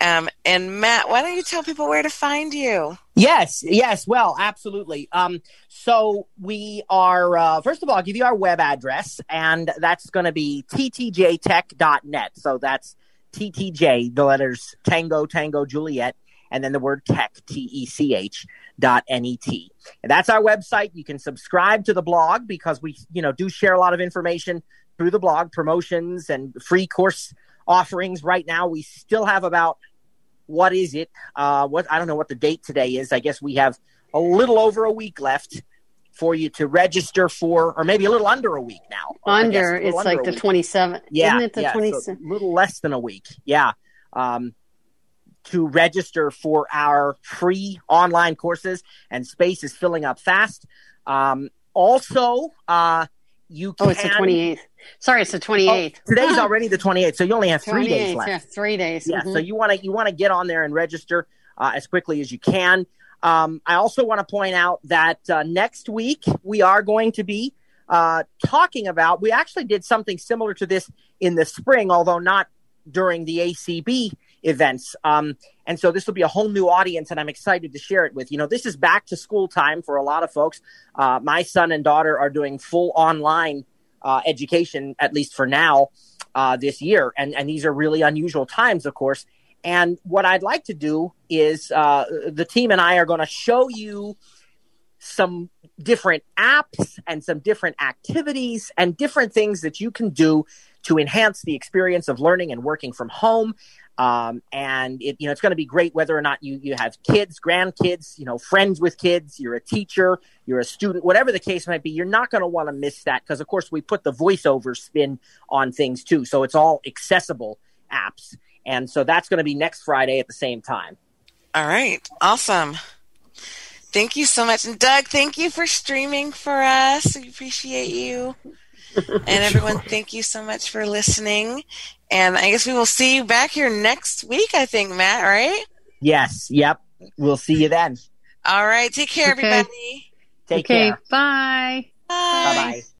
Um, and Matt, why don't you tell people where to find you? Yes, yes, well, absolutely. Um, so we are, uh, first of all, I'll give you our web address, and that's going to be ttjtech.net. So that's TTJ, the letters Tango, Tango, Juliet, and then the word tech, T E C H dot N E T. That's our website. You can subscribe to the blog because we, you know, do share a lot of information through the blog, promotions and free course offerings. Right now, we still have about what is it? Uh, what I don't know what the date today is. I guess we have a little over a week left for you to register for, or maybe a little under a week now. Guess, under it's under like the twenty seventh. Yeah, Isn't it the yeah, twenty so a little less than a week. Yeah. Um, to register for our free online courses, and space is filling up fast. Um, also, uh, you can. Oh, it's the twenty eighth. Sorry, it's the twenty eighth. Oh, today's already the 28th, so you only have three days left. Yeah, three days. Yeah, mhm. so you want to you want to get on there and register uh, as quickly as you can. Um, I also want to point out that uh, next week we are going to be uh, talking about. We actually did something similar to this in the spring, although not during the ACB events. Um, and so this will be a whole new audience, and I'm excited to share it with you. Know, this is back to school time for a lot of folks. Uh, my son and daughter are doing full online uh, education, at least for now, uh, this year. And, and these are really unusual times, of course. And what I'd like to do is uh, the team and I are going to show you some different apps and some different activities and different things that you can do to enhance the experience of learning and working from home. Um, and it, you know, it's going to be great whether or not you, you have kids, grandkids, you know, friends with kids, you're a teacher, you're a student, whatever the case might be, you're not going to want to miss that because, of course, we put the voiceover spin on things too. So it's all accessible apps. And so that's going to be next Friday at the same time. All right. Awesome. Thank you so much. And Doug, thank you for streaming for us. We appreciate you. and everyone, thank you so much for listening. And I guess we will see you back here next week, I think, Matt, right? Yes. Yep. We'll see you then. All right. Take care, Okay. everybody. Take okay, care. bye. Bye bye.